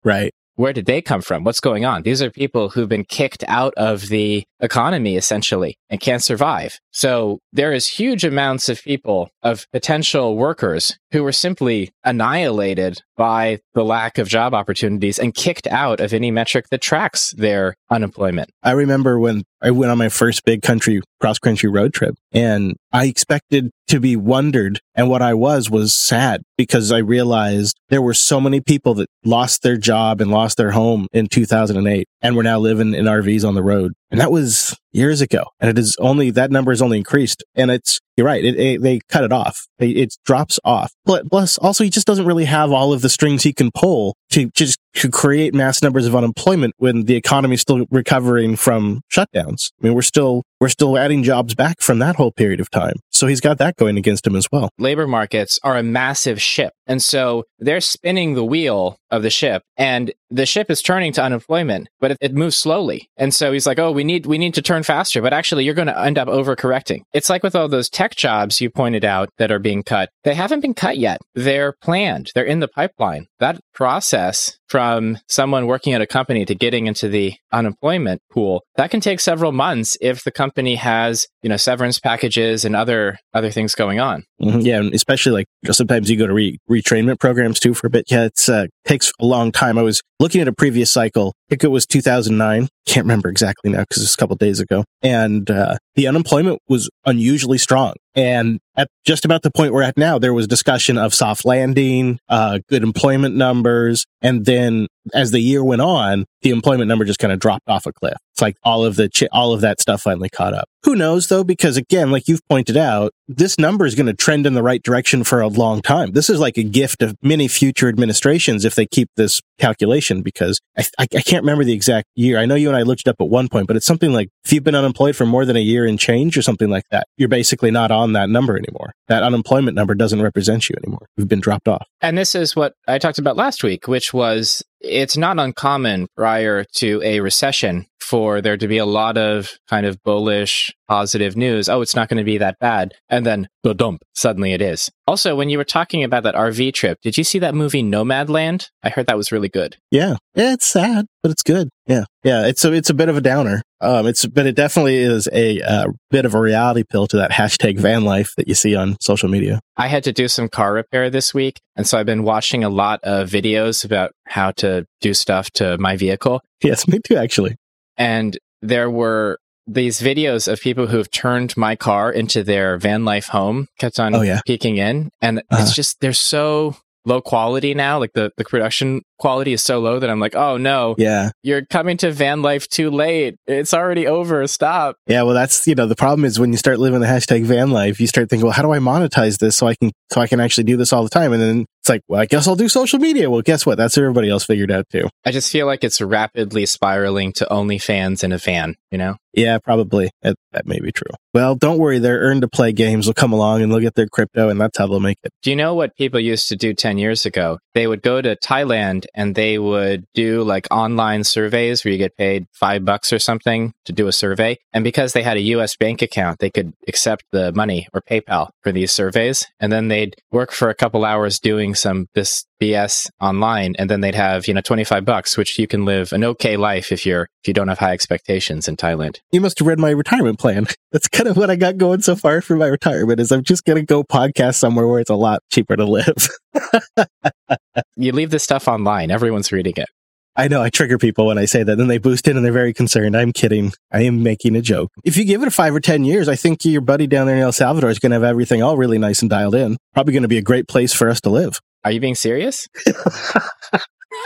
Right where did they come from? What's going on? These are people who've been kicked out of the economy essentially and can't survive. So there is huge amounts of people, of potential workers who were simply annihilated by the lack of job opportunities and kicked out of any metric that tracks their unemployment. I remember when I went on my first big country cross country road trip and I expected to be wondered. And what I was was sad because I realized there were so many people that lost their job and lost their home in 2008 and were now living in RVs on the road. And that was years ago. And it is only, that number has only increased. And it's, you're right. It, it, they cut it off. It, it drops off. But plus, also, he just doesn't really have all of the strings he can pull to just to create mass numbers of unemployment when the economy is still recovering from shutdowns. I mean, we're still, we're still adding jobs back from that whole period of time. So he's got that going against him as well. Labor markets are a massive ship. And so they're spinning the wheel of the ship and the ship is turning to unemployment, but it, it moves slowly. And so he's like, oh, we need, we need to turn faster, but actually you're going to end up overcorrecting. It's like with all those tech jobs you pointed out that are being cut. They haven't been cut yet. They're planned. They're in the pipeline. That process from someone working at a company to getting into the unemployment pool that can take several months if the company has you know severance packages and other other things going on mm-hmm. yeah and especially like sometimes you go to re- retrainment programs too for a bit yeah it uh, takes a long time i was looking at a previous cycle think it was 2009 can't remember exactly now because it's a couple days ago and uh, the unemployment was unusually strong and at just about the point we're at now, there was discussion of soft landing, uh, good employment numbers. And then as the year went on, the employment number just kind of dropped off a cliff. It's like all of the, all of that stuff finally caught up. Who knows though? Because again, like you've pointed out, this number is going to trend in the right direction for a long time. This is like a gift of many future administrations if they keep this calculation because I, I, I can't remember the exact year. I know you and I looked it up at one point, but it's something like if you've been unemployed for more than a year and change or something like that, you're basically not on that number anymore. That unemployment number doesn't represent you anymore. You've been dropped off. And this is what I talked about last week, which was it's not uncommon prior to a recession for there to be a lot of kind of bullish, positive news. Oh, it's not going to be that bad. And then the dump, suddenly it is. Also, when you were talking about that RV trip, did you see that movie Nomadland? I heard that was really good. Yeah. Yeah, it's sad, but it's good. Yeah. Yeah. It's a, it's a bit of a downer. Um, it's, but it definitely is a uh, bit of a reality pill to that hashtag van life that you see on social media. I had to do some car repair this week. And so I've been watching a lot of videos about how to do stuff to my vehicle. Yes, me too, actually. And there were these videos of people who have turned my car into their van life home kept on oh, yeah. peeking in. And uh-huh. it's just, they're so low quality now. Like the, the production quality is so low that I'm like, oh no, yeah, you're coming to van life too late. It's already over. Stop. Yeah, well, that's you know the problem is when you start living the hashtag van life, you start thinking, well, how do I monetize this so I can so I can actually do this all the time? And then it's like, well, I guess I'll do social media. Well, guess what? That's everybody else figured out too. I just feel like it's rapidly spiraling to OnlyFans in a van. You know? Yeah, probably. That, that may be true. Well, don't worry. Their earn to play games will come along and they'll get their crypto, and that's how they'll make it. Do you know what people used to do ten years ago? They would go to Thailand and they would do like online surveys where you get paid five bucks or something to do a survey. And because they had a US bank account, they could accept the money or PayPal for these surveys. And then they'd work for a couple hours doing some this BS online, and then they'd have you know twenty five bucks, which you can live an okay life if you're if you don't have high expectations in Thailand. You must have read my retirement plan. That's kind of what I got going so far for my retirement. Is I'm just gonna go podcast somewhere where it's a lot cheaper to live. you leave this stuff online; everyone's reading it. I know I trigger people when I say that. Then they boost in and they're very concerned. I'm kidding. I am making a joke. If you give it a five or 10 years, I think your buddy down there in El Salvador is going to have everything all really nice and dialed in. Probably going to be a great place for us to live. Are you being serious?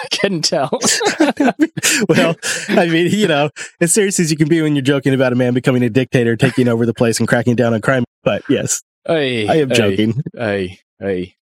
I couldn't tell. well, I mean, you know, as serious as you can be when you're joking about a man becoming a dictator, taking over the place and cracking down on crime. But yes, aye, I am joking. Aye, aye.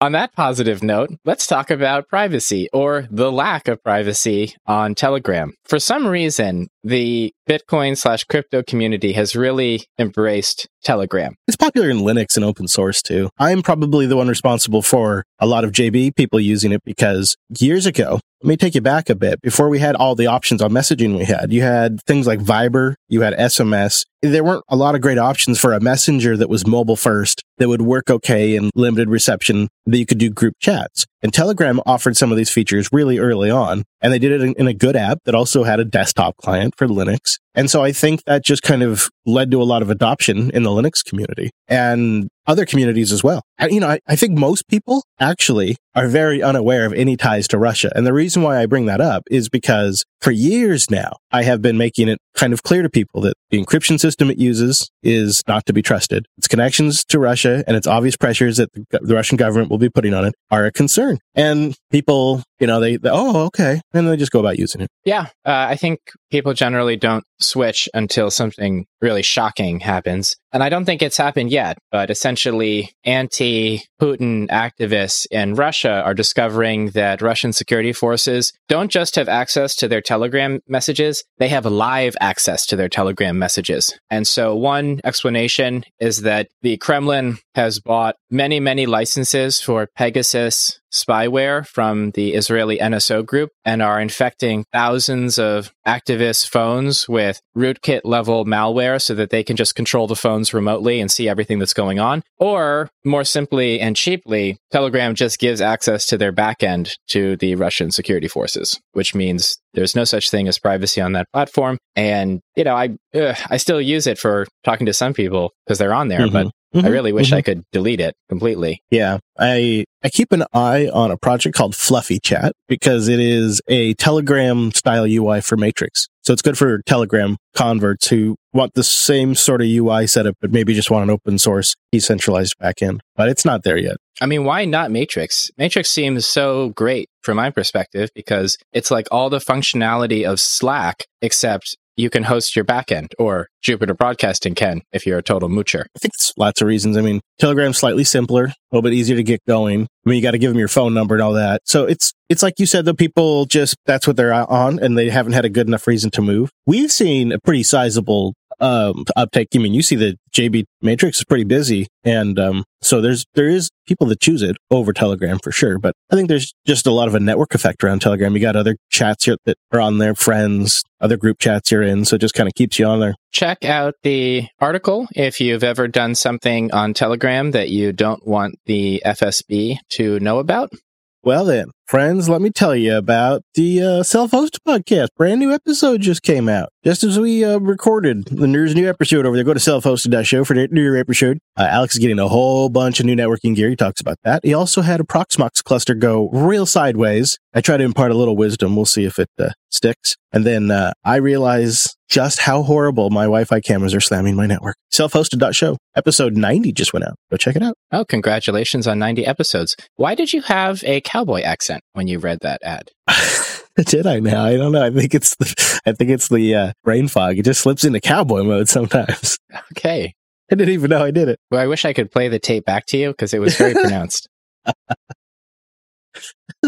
On that positive note, let's talk about privacy or the lack of privacy on Telegram. For some reason, the Bitcoin slash crypto community has really embraced Telegram. It's popular in Linux and open source too. I'm probably the one responsible for a lot of JB people using it because years ago, let me take you back a bit. Before we had all the options on messaging we had, you had things like Viber, you had SMS. There weren't a lot of great options for a messenger that was mobile first that would work okay in limited reception that you could do group chats. And Telegram offered some of these features really early on. And they did it in, in, a good app that also had a desktop client for Linux. And so I think that just kind of led to a lot of adoption in the Linux community and other communities as well. You know, I, I think most people actually are very unaware of any ties to Russia. And the reason why I bring that up is because for years now, I have been making it kind of clear to people that the encryption system it uses is not to be trusted. Its connections to Russia and its obvious pressures that the, the Russian government will be putting on it are a concern. And people, you know, they, they oh, okay. And they just go about using it. Yeah. Uh, I think people generally don't switch until something really shocking happens. And I don't think it's happened yet, but essentially anti Putin activists in Russia are discovering that Russian security forces don't just have access to their Telegram messages, they have live access to their Telegram messages. And so one explanation is that the Kremlin has bought many, many licenses for Pegasus spyware from the Israeli NSO group and are infecting thousands of activists' phones with rootkit level malware so that they can just control the phones remotely and see everything that's going on. Or more simply and cheaply, Telegram just gives access to their backend to the Russian security forces, which means there's no such thing as privacy on that platform. And, you know, I, ugh, I still use it for talking to some people because they're on there, mm-hmm. but Mm-hmm, I really wish mm-hmm. I could delete it completely. Yeah. I I keep an eye on a project called Fluffy Chat because it is a Telegram style UI for Matrix. So it's good for Telegram converts who want the same sort of UI setup, but maybe just want an open source decentralized backend. But it's not there yet. I mean, why not Matrix? Matrix seems so great from my perspective because it's like all the functionality of Slack, except you can host your backend or Jupiter Broadcasting can if you're a total moocher. I think it's lots of reasons. I mean, Telegram's slightly simpler, a little bit easier to get going. I mean, you got to give them your phone number and all that. So it's, it's like you said, the people just, that's what they're on and they haven't had a good enough reason to move. We've seen a pretty sizable um, uptake. I mean, you see the JB Matrix is pretty busy, and um, so there's there is people that choose it over Telegram for sure. But I think there's just a lot of a network effect around Telegram. You got other chats here that are on there, friends, other group chats you're in, so it just kind of keeps you on there. Check out the article if you've ever done something on Telegram that you don't want the FSB to know about. Well then, friends, let me tell you about the uh, self-hosted podcast. Brand new episode just came out. Just as we uh, recorded, there's a new episode over there. Go to self-hosted.show for the new episode. Uh, Alex is getting a whole bunch of new networking gear. He talks about that. He also had a Proxmox cluster go real sideways. I try to impart a little wisdom. We'll see if it uh, sticks. And then uh, I realize just how horrible my Wi-Fi cameras are slamming my network. Self-hosted.show. Episode 90 just went out. Go check it out. Oh, congratulations on 90 episodes. Why did you have a cowboy accent when you read that ad? Did I now? I don't know. I think it's the, I think it's the uh, brain fog. It just slips into cowboy mode sometimes. Okay. I didn't even know I did it. Well, I wish I could play the tape back to you because it was very pronounced.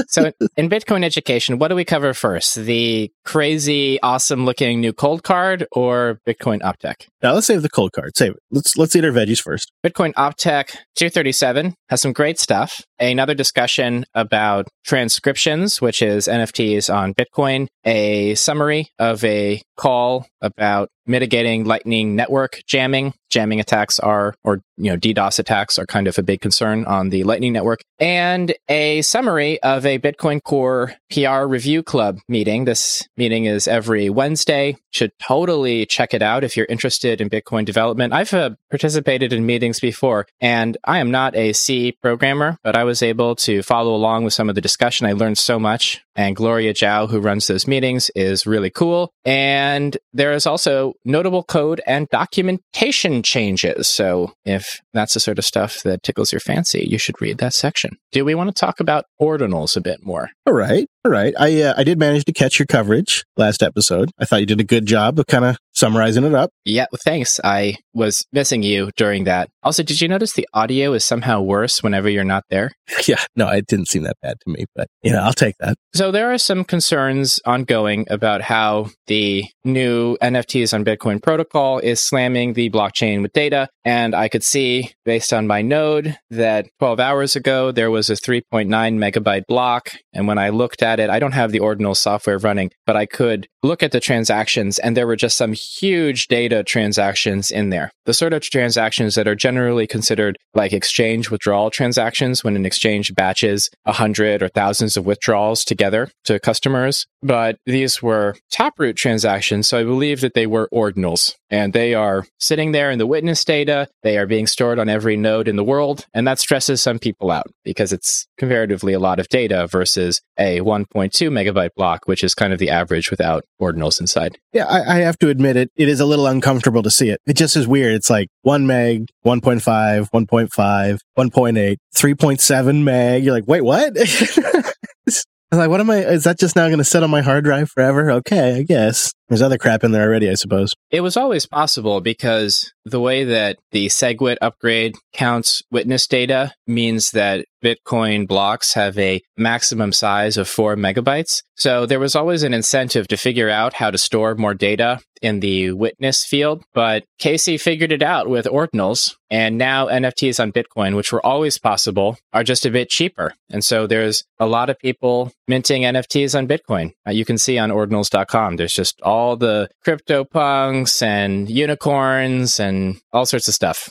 so in Bitcoin education, what do we cover first? The crazy, awesome looking new Coldcard or Bitcoin Optech? Now let's save the Coldcard. Save it. Let's let's eat our veggies first. Bitcoin Optech 237 has some great stuff. Another discussion about inscriptions, which is NFTs on Bitcoin. A summary of a call about mitigating Lightning Network jamming. Jamming attacks are, or you know, DDoS attacks are kind of a big concern on the Lightning Network. And a summary of a Bitcoin Core PR Review Club meeting. This meeting is every Wednesday. Should totally check it out if you're interested in Bitcoin development. I've uh, participated in meetings before, and I am not a C programmer, but I was able to follow along with some of the discussion. I learned so much. And Gloria Zhao, who runs those meetings, is really cool. And there is also notable code and documentation changes. So if that's the sort of stuff that tickles your fancy, you should read that section. Do we want to talk about ordinals a bit more? All right. All right. I uh, I did manage to catch your coverage last episode. I thought you did a good job of kind of summarizing it up. Yeah, well, thanks. I was missing you during that. Also, did you notice the audio is somehow worse whenever you're not there? Yeah, no, it didn't seem that bad to me, but you know, I'll take that. So there are some concerns ongoing about how the new NFTs on Bitcoin protocol is slamming the blockchain with data. And I could see based on my node that 12 hours ago there was a 3.9 megabyte block. And when I looked at it, I don't have the ordinal software running, but I could look at the transactions and there were just some huge data transactions in there. The sort of transactions that are generally considered like exchange withdrawal transactions when an exchange batches a hundred or thousands of withdrawals together to customers. But these were taproot transactions. So I believe that they were ordinals and they are sitting there in the witness data. They are being stored on every node in the world. And that stresses some people out because it's comparatively a lot of data versus a 1.2 megabyte block, which is kind of the average without ordinals inside. Yeah, I, I have to admit it. It is a little uncomfortable to see it. It just is weird. It's like one meg, 1.5, 1.5, 1.8, 3.7 meg. You're like, wait, what? I'm like, what am I? Is that just now going to sit on my hard drive forever? Okay, I guess. There's other crap in there already, I suppose. It was always possible because the way that the SegWit upgrade counts witness data means that Bitcoin blocks have a maximum size of four megabytes. So there was always an incentive to figure out how to store more data in the witness field. But Casey figured it out with ordinals. And now NFTs on Bitcoin, which were always possible, are just a bit cheaper. And so there's a lot of people minting NFTs on Bitcoin. Uh, you can see on ordinals.com, there's just all all the crypto punks and unicorns and all sorts of stuff.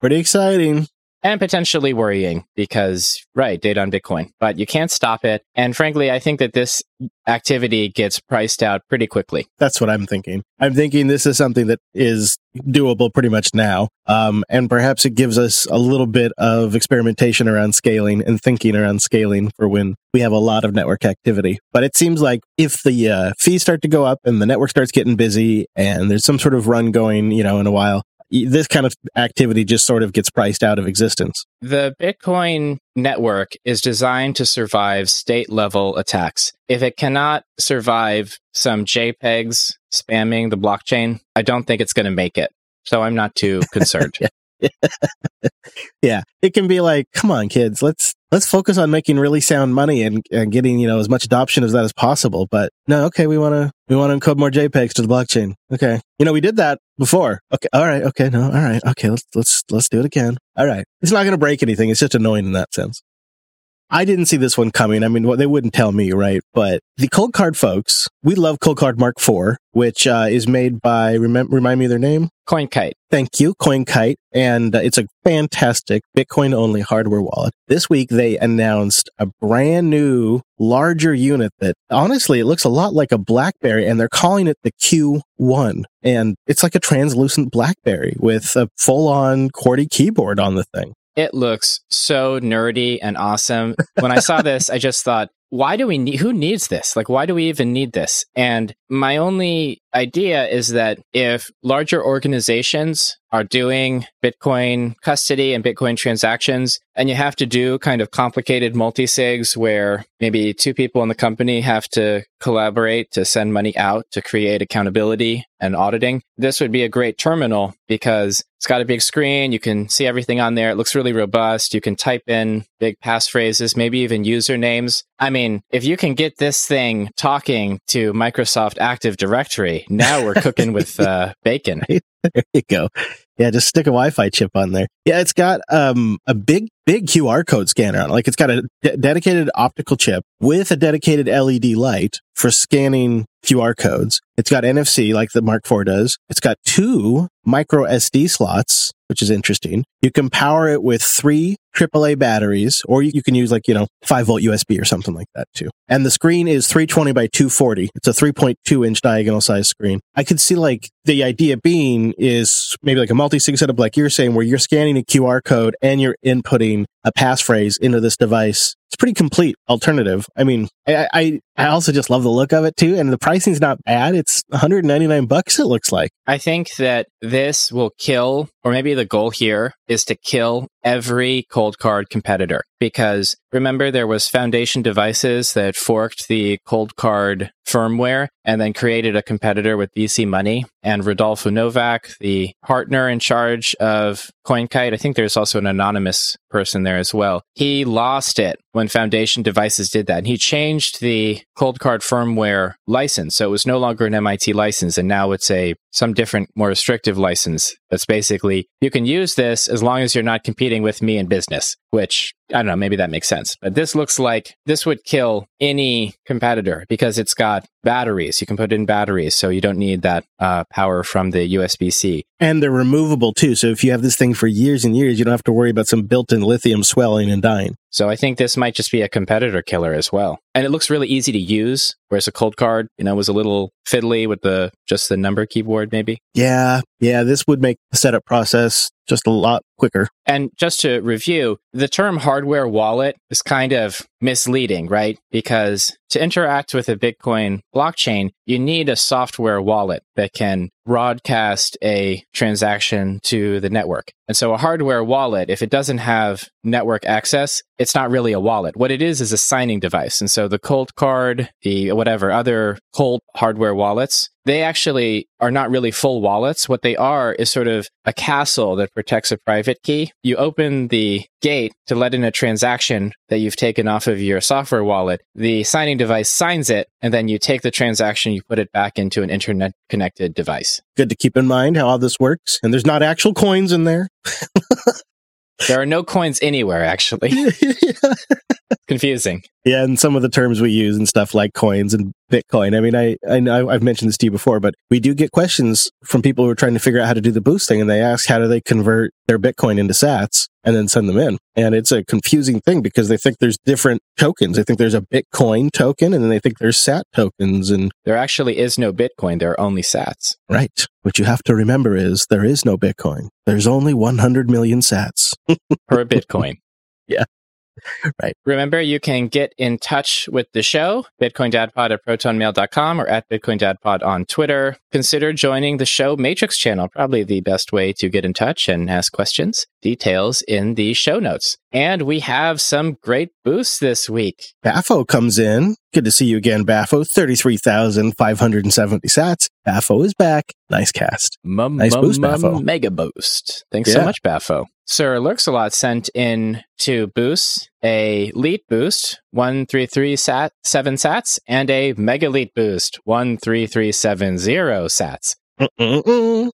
Pretty exciting. And potentially worrying because, right, data on Bitcoin, but you can't stop it. And frankly, I think that this activity gets priced out pretty quickly. That's what I'm thinking. I'm thinking this is something that is doable pretty much now. Um, and perhaps it gives us a little bit of experimentation around scaling and thinking around scaling for when we have a lot of network activity. But it seems like if the uh, fees start to go up and the network starts getting busy and there's some sort of run going, you know, in a while, this kind of activity just sort of gets priced out of existence. The Bitcoin network is designed to survive state level attacks. If it cannot survive some JPEGs spamming the blockchain, I don't think it's going to make it. So I'm not too concerned. yeah. yeah, it can be like, come on, kids, let's let's focus on making really sound money and, and getting you know as much adoption as that as possible. But no, okay, we want to we want to encode more JPEGs to the blockchain. Okay, you know we did that before. Okay, all right, okay, no, all right, okay, let's let's let's do it again. All right, it's not going to break anything. It's just annoying in that sense. I didn't see this one coming. I mean, well, they wouldn't tell me, right? But the Coldcard folks, we love Coldcard Mark IV, which uh, is made by, rem- remind me of their name? CoinKite. Thank you, CoinKite. And uh, it's a fantastic Bitcoin only hardware wallet. This week, they announced a brand new, larger unit that honestly, it looks a lot like a Blackberry, and they're calling it the Q1. And it's like a translucent Blackberry with a full on QWERTY keyboard on the thing. It looks so nerdy and awesome. When I saw this, I just thought, why do we need, who needs this? Like, why do we even need this? And my only idea is that if larger organizations are doing Bitcoin custody and Bitcoin transactions, and you have to do kind of complicated multi sigs where maybe two people in the company have to collaborate to send money out to create accountability and auditing, this would be a great terminal because it's got a big screen. You can see everything on there. It looks really robust. You can type in big passphrases, maybe even usernames. I mean, if you can get this thing talking to Microsoft Active Directory, now we're cooking with uh, bacon. there you go. Yeah, just stick a Wi-Fi chip on there. Yeah, it's got um, a big, big QR code scanner on it. Like it's got a de- dedicated optical chip with a dedicated LED light for scanning QR codes. It's got NFC like the Mark IV does. It's got two micro SD slots, which is interesting. You can power it with three AAA batteries, or you can use like, you know, five volt USB or something like that too. And the screen is 320 by 240. It's a 3.2 inch diagonal size screen. I could see like the idea being is maybe like a multi-sig setup, like you're saying, where you're scanning a QR code and you're inputting team a passphrase into this device. It's pretty complete alternative. I mean, I, I, I also just love the look of it too. And the pricing's not bad. It's 199 bucks. It looks like. I think that this will kill, or maybe the goal here is to kill every Coldcard competitor because remember there was foundation devices that forked the Coldcard firmware and then created a competitor with VC money and Rodolfo Novak the partner in charge of CoinKite I think there's also an anonymous person there as well. He lost it when foundation devices did that and he changed the Coldcard firmware license. So it was no longer an MIT license and now it's a some different more restrictive license that's basically you can use this as long as you're not competing with me in business which I don't know, maybe that makes sense. But this looks like this would kill any competitor because it's got batteries. You can put in batteries, so you don't need that uh, power from the USB C. And they're removable too. So if you have this thing for years and years, you don't have to worry about some built in lithium swelling and dying. So I think this might just be a competitor killer as well. And it looks really easy to use, whereas a Coldcard, you know, was a little fiddly with the just the number keyboard maybe. Yeah. Yeah. This would make the setup process just a lot quicker. And just to review, the term hardware wallet is kind of misleading, right? Because to interact with a Bitcoin blockchain, you need a software wallet that can broadcast a transaction to the network. And so a hardware wallet, if it doesn't have network access, it's not really a wallet. What it is is a signing device. And so the Coldcard, the whatever other cold hardware wallets, they actually are not really full wallets. What they are is sort of a castle that protects a private key. You open the gate to let in a transaction that you've taken off of your software wallet. The signing device signs it, and then you take the transaction, you put it back into an internet connected device. Good to keep in mind how all this works. And there's not actual coins in there. there are no coins anywhere, actually. Confusing. Yeah, and some of the terms we use and stuff like coins and Bitcoin. I mean, I, I know I've mentioned this to you before, but we do get questions from people who are trying to figure out how to do the boost thing, and they ask how do they convert their Bitcoin into Sats and then send them in. And it's a confusing thing because they think there's different tokens. They think there's a Bitcoin token, and then they think there's Sat tokens, and there actually is no Bitcoin. There are only Sats. Right. What you have to remember is there is no Bitcoin. There's only 100 million Sats per Bitcoin. yeah. Right. Remember, you can get in touch with the show, bitcoindadpod at protonmail.com or at bitcoindadpod on Twitter. Consider joining the show Matrix channel, probably the best way to get in touch and ask questions. Details in the show notes. And we have some great boosts this week. Baffo comes in. Good to see you again, Baffo. 33,570 sats. Baffo is back. Nice cast. nice boost, Baffo. Mega boost. Thanks yeah. so much, Baffo. Sir Lurks a lot sent in two boosts a lead boost, 133 sat, 7 sats, and a mega lead boost, 13370 sats. Mm-mm-mm.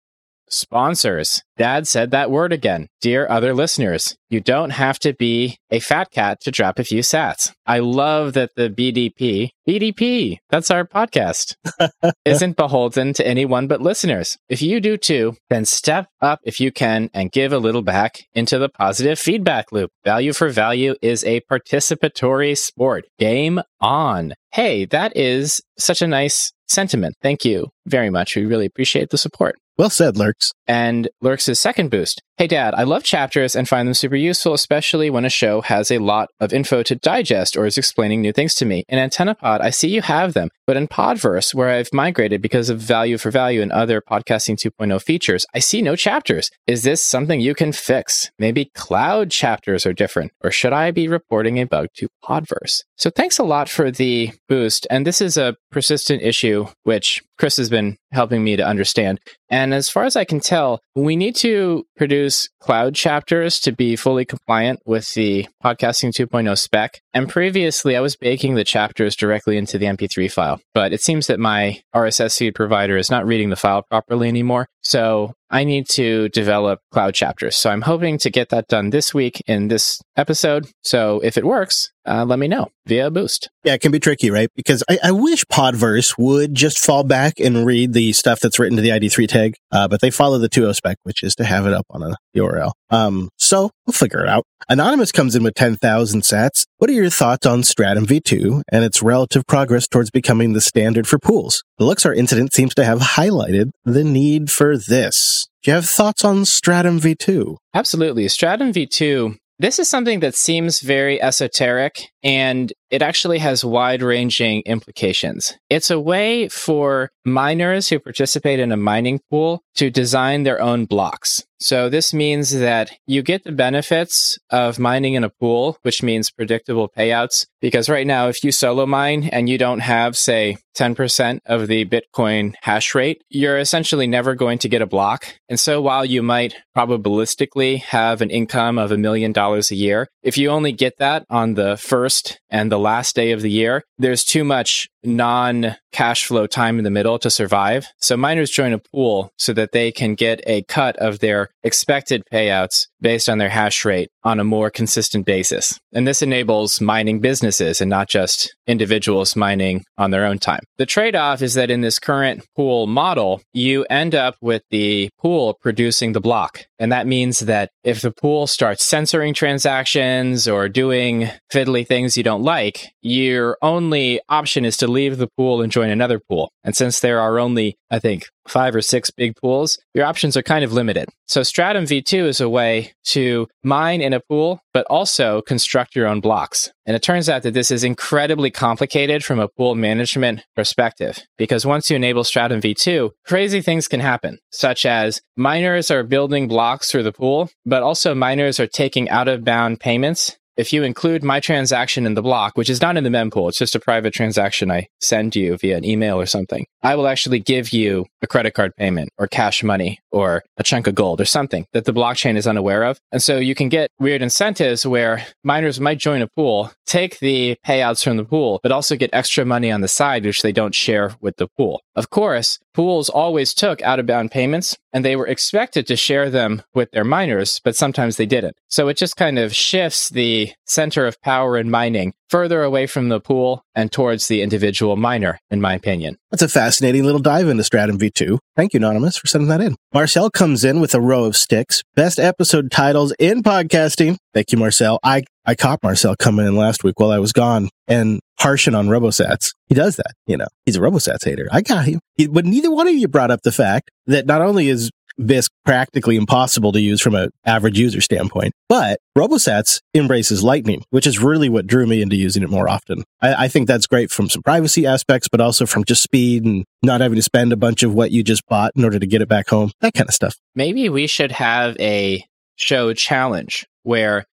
Sponsors. Dad said that word again. Dear other listeners, you don't have to be a fat cat to drop a few sats. I love that the BDP, BDP, that's our podcast, isn't beholden to anyone but listeners. If you do too, then step up if you can and give a little back into the positive feedback loop. Value for value is a participatory sport. Game on. Hey, that is such a nice sentiment. Thank you very much. We really appreciate the support. Well said, Lurks. And Lurks' second boost. Hey, Dad, I love chapters and find them super useful, especially when a show has a lot of info to digest or is explaining new things to me. In AntennaPod, I see you have them. But in Podverse, where I've migrated because of value for value and other podcasting 2.0 features, I see no chapters. Is this something you can fix? Maybe cloud chapters are different, or should I be reporting a bug to Podverse? So thanks a lot for the boost. And this is a persistent issue, which Chris has been helping me to understand. And as far as I can tell, we need to produce cloud chapters to be fully compliant with the podcasting 2.0 spec. And previously, I was baking the chapters directly into the MP3 file, but it seems that my RSS feed provider is not reading the file properly anymore. So I need to develop cloud chapters. So I'm hoping to get that done this week in this episode. So if it works, uh, let me know via Boost. Yeah, it can be tricky, right? Because I, I, wish Podverse would just fall back and read the stuff that's written to the ID3 tag, uh, but they follow the 2.0 spec, which is to have it up on a URL. Um, so we'll figure it out. Anonymous comes in with 10,000 sats. What are your thoughts on Stratum v2 and its relative progress towards becoming the standard for pools? The Luxor incident seems to have highlighted the need for this. You have thoughts on Stratum v2? Absolutely. Stratum v2 this is something that seems very esoteric and it actually has wide ranging implications. It's a way for miners who participate in a mining pool to design their own blocks. So this means that you get the benefits of mining in a pool, which means predictable payouts. Because right now, if you solo mine and you don't have, say, 10% of the Bitcoin hash rate, you're essentially never going to get a block. And so while you might probabilistically have an income of a million dollars a year, if you only get that on the first and the last day of the year, there's too much non cash flow time in the middle to survive. So miners join a pool so that they can get a cut of their expected payouts based on their hash rate on a more consistent basis. And this enables mining businesses and not just individuals mining on their own time. The trade off is that in this current pool model, you end up with the pool producing the block. And that means that if the pool starts censoring transactions or doing fiddly things you don't like, your only option is to leave the pool and join another pool. And since there are only, I think, five or six big pools, your options are kind of limited. So Stratum V2 is a way to mine in a pool, but also construct your own blocks. And it turns out that this is incredibly complicated from a pool management perspective, because once you enable Stratum V2, crazy things can happen, such as miners are building blocks through the pool, but also miners are taking out of bound payments if you include my transaction in the block, which is not in the mempool, it's just a private transaction I send you via an email or something, I will actually give you a credit card payment or cash money or a chunk of gold or something that the blockchain is unaware of. And so you can get weird incentives where miners might join a pool, take the payouts from the pool, but also get extra money on the side, which they don't share with the pool. Of course, pools always took out of bound payments and they were expected to share them with their miners, but sometimes they didn't. So it just kind of shifts the center of power in mining further away from the pool and towards the individual miner, in my opinion. That's a fascinating little dive into Stratum V2. Thank you, Anonymous, for sending that in. Marcel comes in with a row of sticks. Best episode titles in podcasting. Thank you, Marcel. I, I caught Marcel coming in last week while I was gone and harshing on RoboSats. He does that, you know. He's a RoboSats hater. I got him. He, but neither one of you brought up the fact that not only is Bisq practically impossible to use from an average user standpoint. But RoboSats embraces Lightning, which is really what drew me into using it more often. I, I, think that's great from some privacy aspects, but also from just speed and not having to spend a bunch of what you just bought in order to get it back home, that kind of stuff. Maybe we should have a show challenge where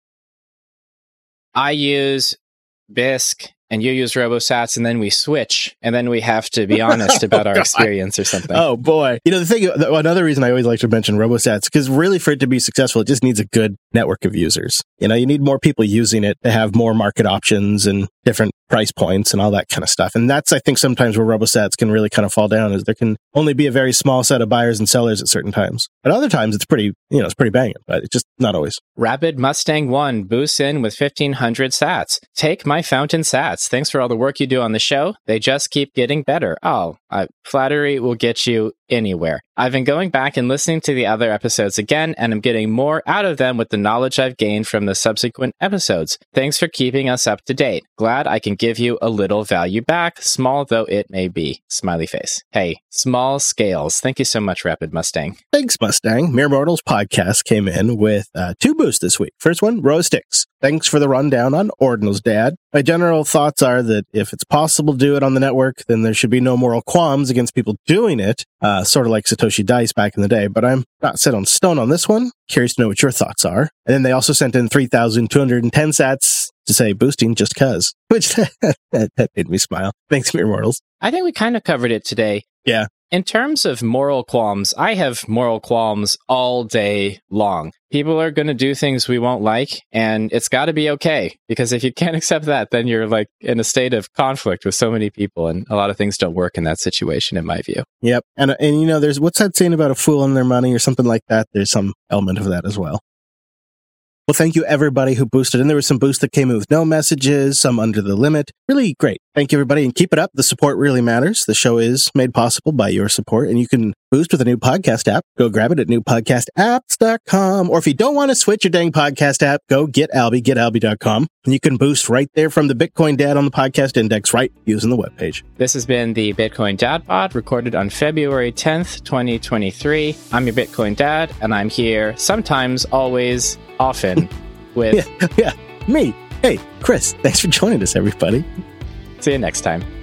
I use Bisq and you use RoboSats and then we switch and then we have to be honest about our oh, experience or something. Oh boy. You know, the thing, another reason I always like to mention RoboSats, because really for it to be successful, it just needs a good network of users. You know, you need more people using it to have more market options and different price points and all that kind of stuff. And that's, I think, sometimes where RoboSats can really kind of fall down is there can only be a very small set of buyers and sellers at certain times. At other times, it's pretty, you know, it's pretty banging, but it's just not always. Rapid Mustang 1 boosts in with 1500 sats. Take my fountain sats. Thanks for all the work you do on the show. They just keep getting better. Oh, uh, flattery will get you anywhere. I've been going back and listening to the other episodes again, and I'm getting more out of them with the knowledge I've gained from the subsequent episodes. Thanks for keeping us up to date. Glad I can give you a little value back, small though it may be. Smiley face. Hey, small scales. Thank you so much, Rapid Mustang. Thanks, Mustang. Mere Mortals podcast came in with uh, two boosts this week. First one, Rose Sticks. Thanks for the rundown on Ordinal's dad. My general thoughts are that if it's possible to do it on the network, then there should be no moral qualms against people doing it, uh, sort of like Satoshi Dice back in the day. But I'm not set on stone on this one. Curious to know what your thoughts are. And then they also sent in 3,210 sats to say boosting just cuz, which that, that made me smile. Thanks, Mere Mortals. I think we kind of covered it today. Yeah. In terms of moral qualms, I have moral qualms all day long. People are going to do things we won't like, and it's got to be okay. Because if you can't accept that, then you're like in a state of conflict with so many people, and a lot of things don't work in that situation, in my view. Yep. And, uh, and you know, there's what's that saying about a fool and their money or something like that? There's some element of that as well. Well, thank you everybody who boosted. And there was some boosts that came in with no messages, some under the limit. Really great. Thank you everybody and keep it up. The support really matters. The show is made possible by your support and you can boost with a new podcast app. Go grab it at newpodcastapps.com. Or if you don't want to switch your dang podcast app, go get Alby, getalby.com. And you can boost right there from the Bitcoin Dad on the podcast index, right using the webpage. This has been the Bitcoin Dad Pod recorded on February 10th, 2023. I'm your Bitcoin Dad and I'm here sometimes, always, often with yeah, yeah, me. Hey, Chris, thanks for joining us, everybody. See you next time.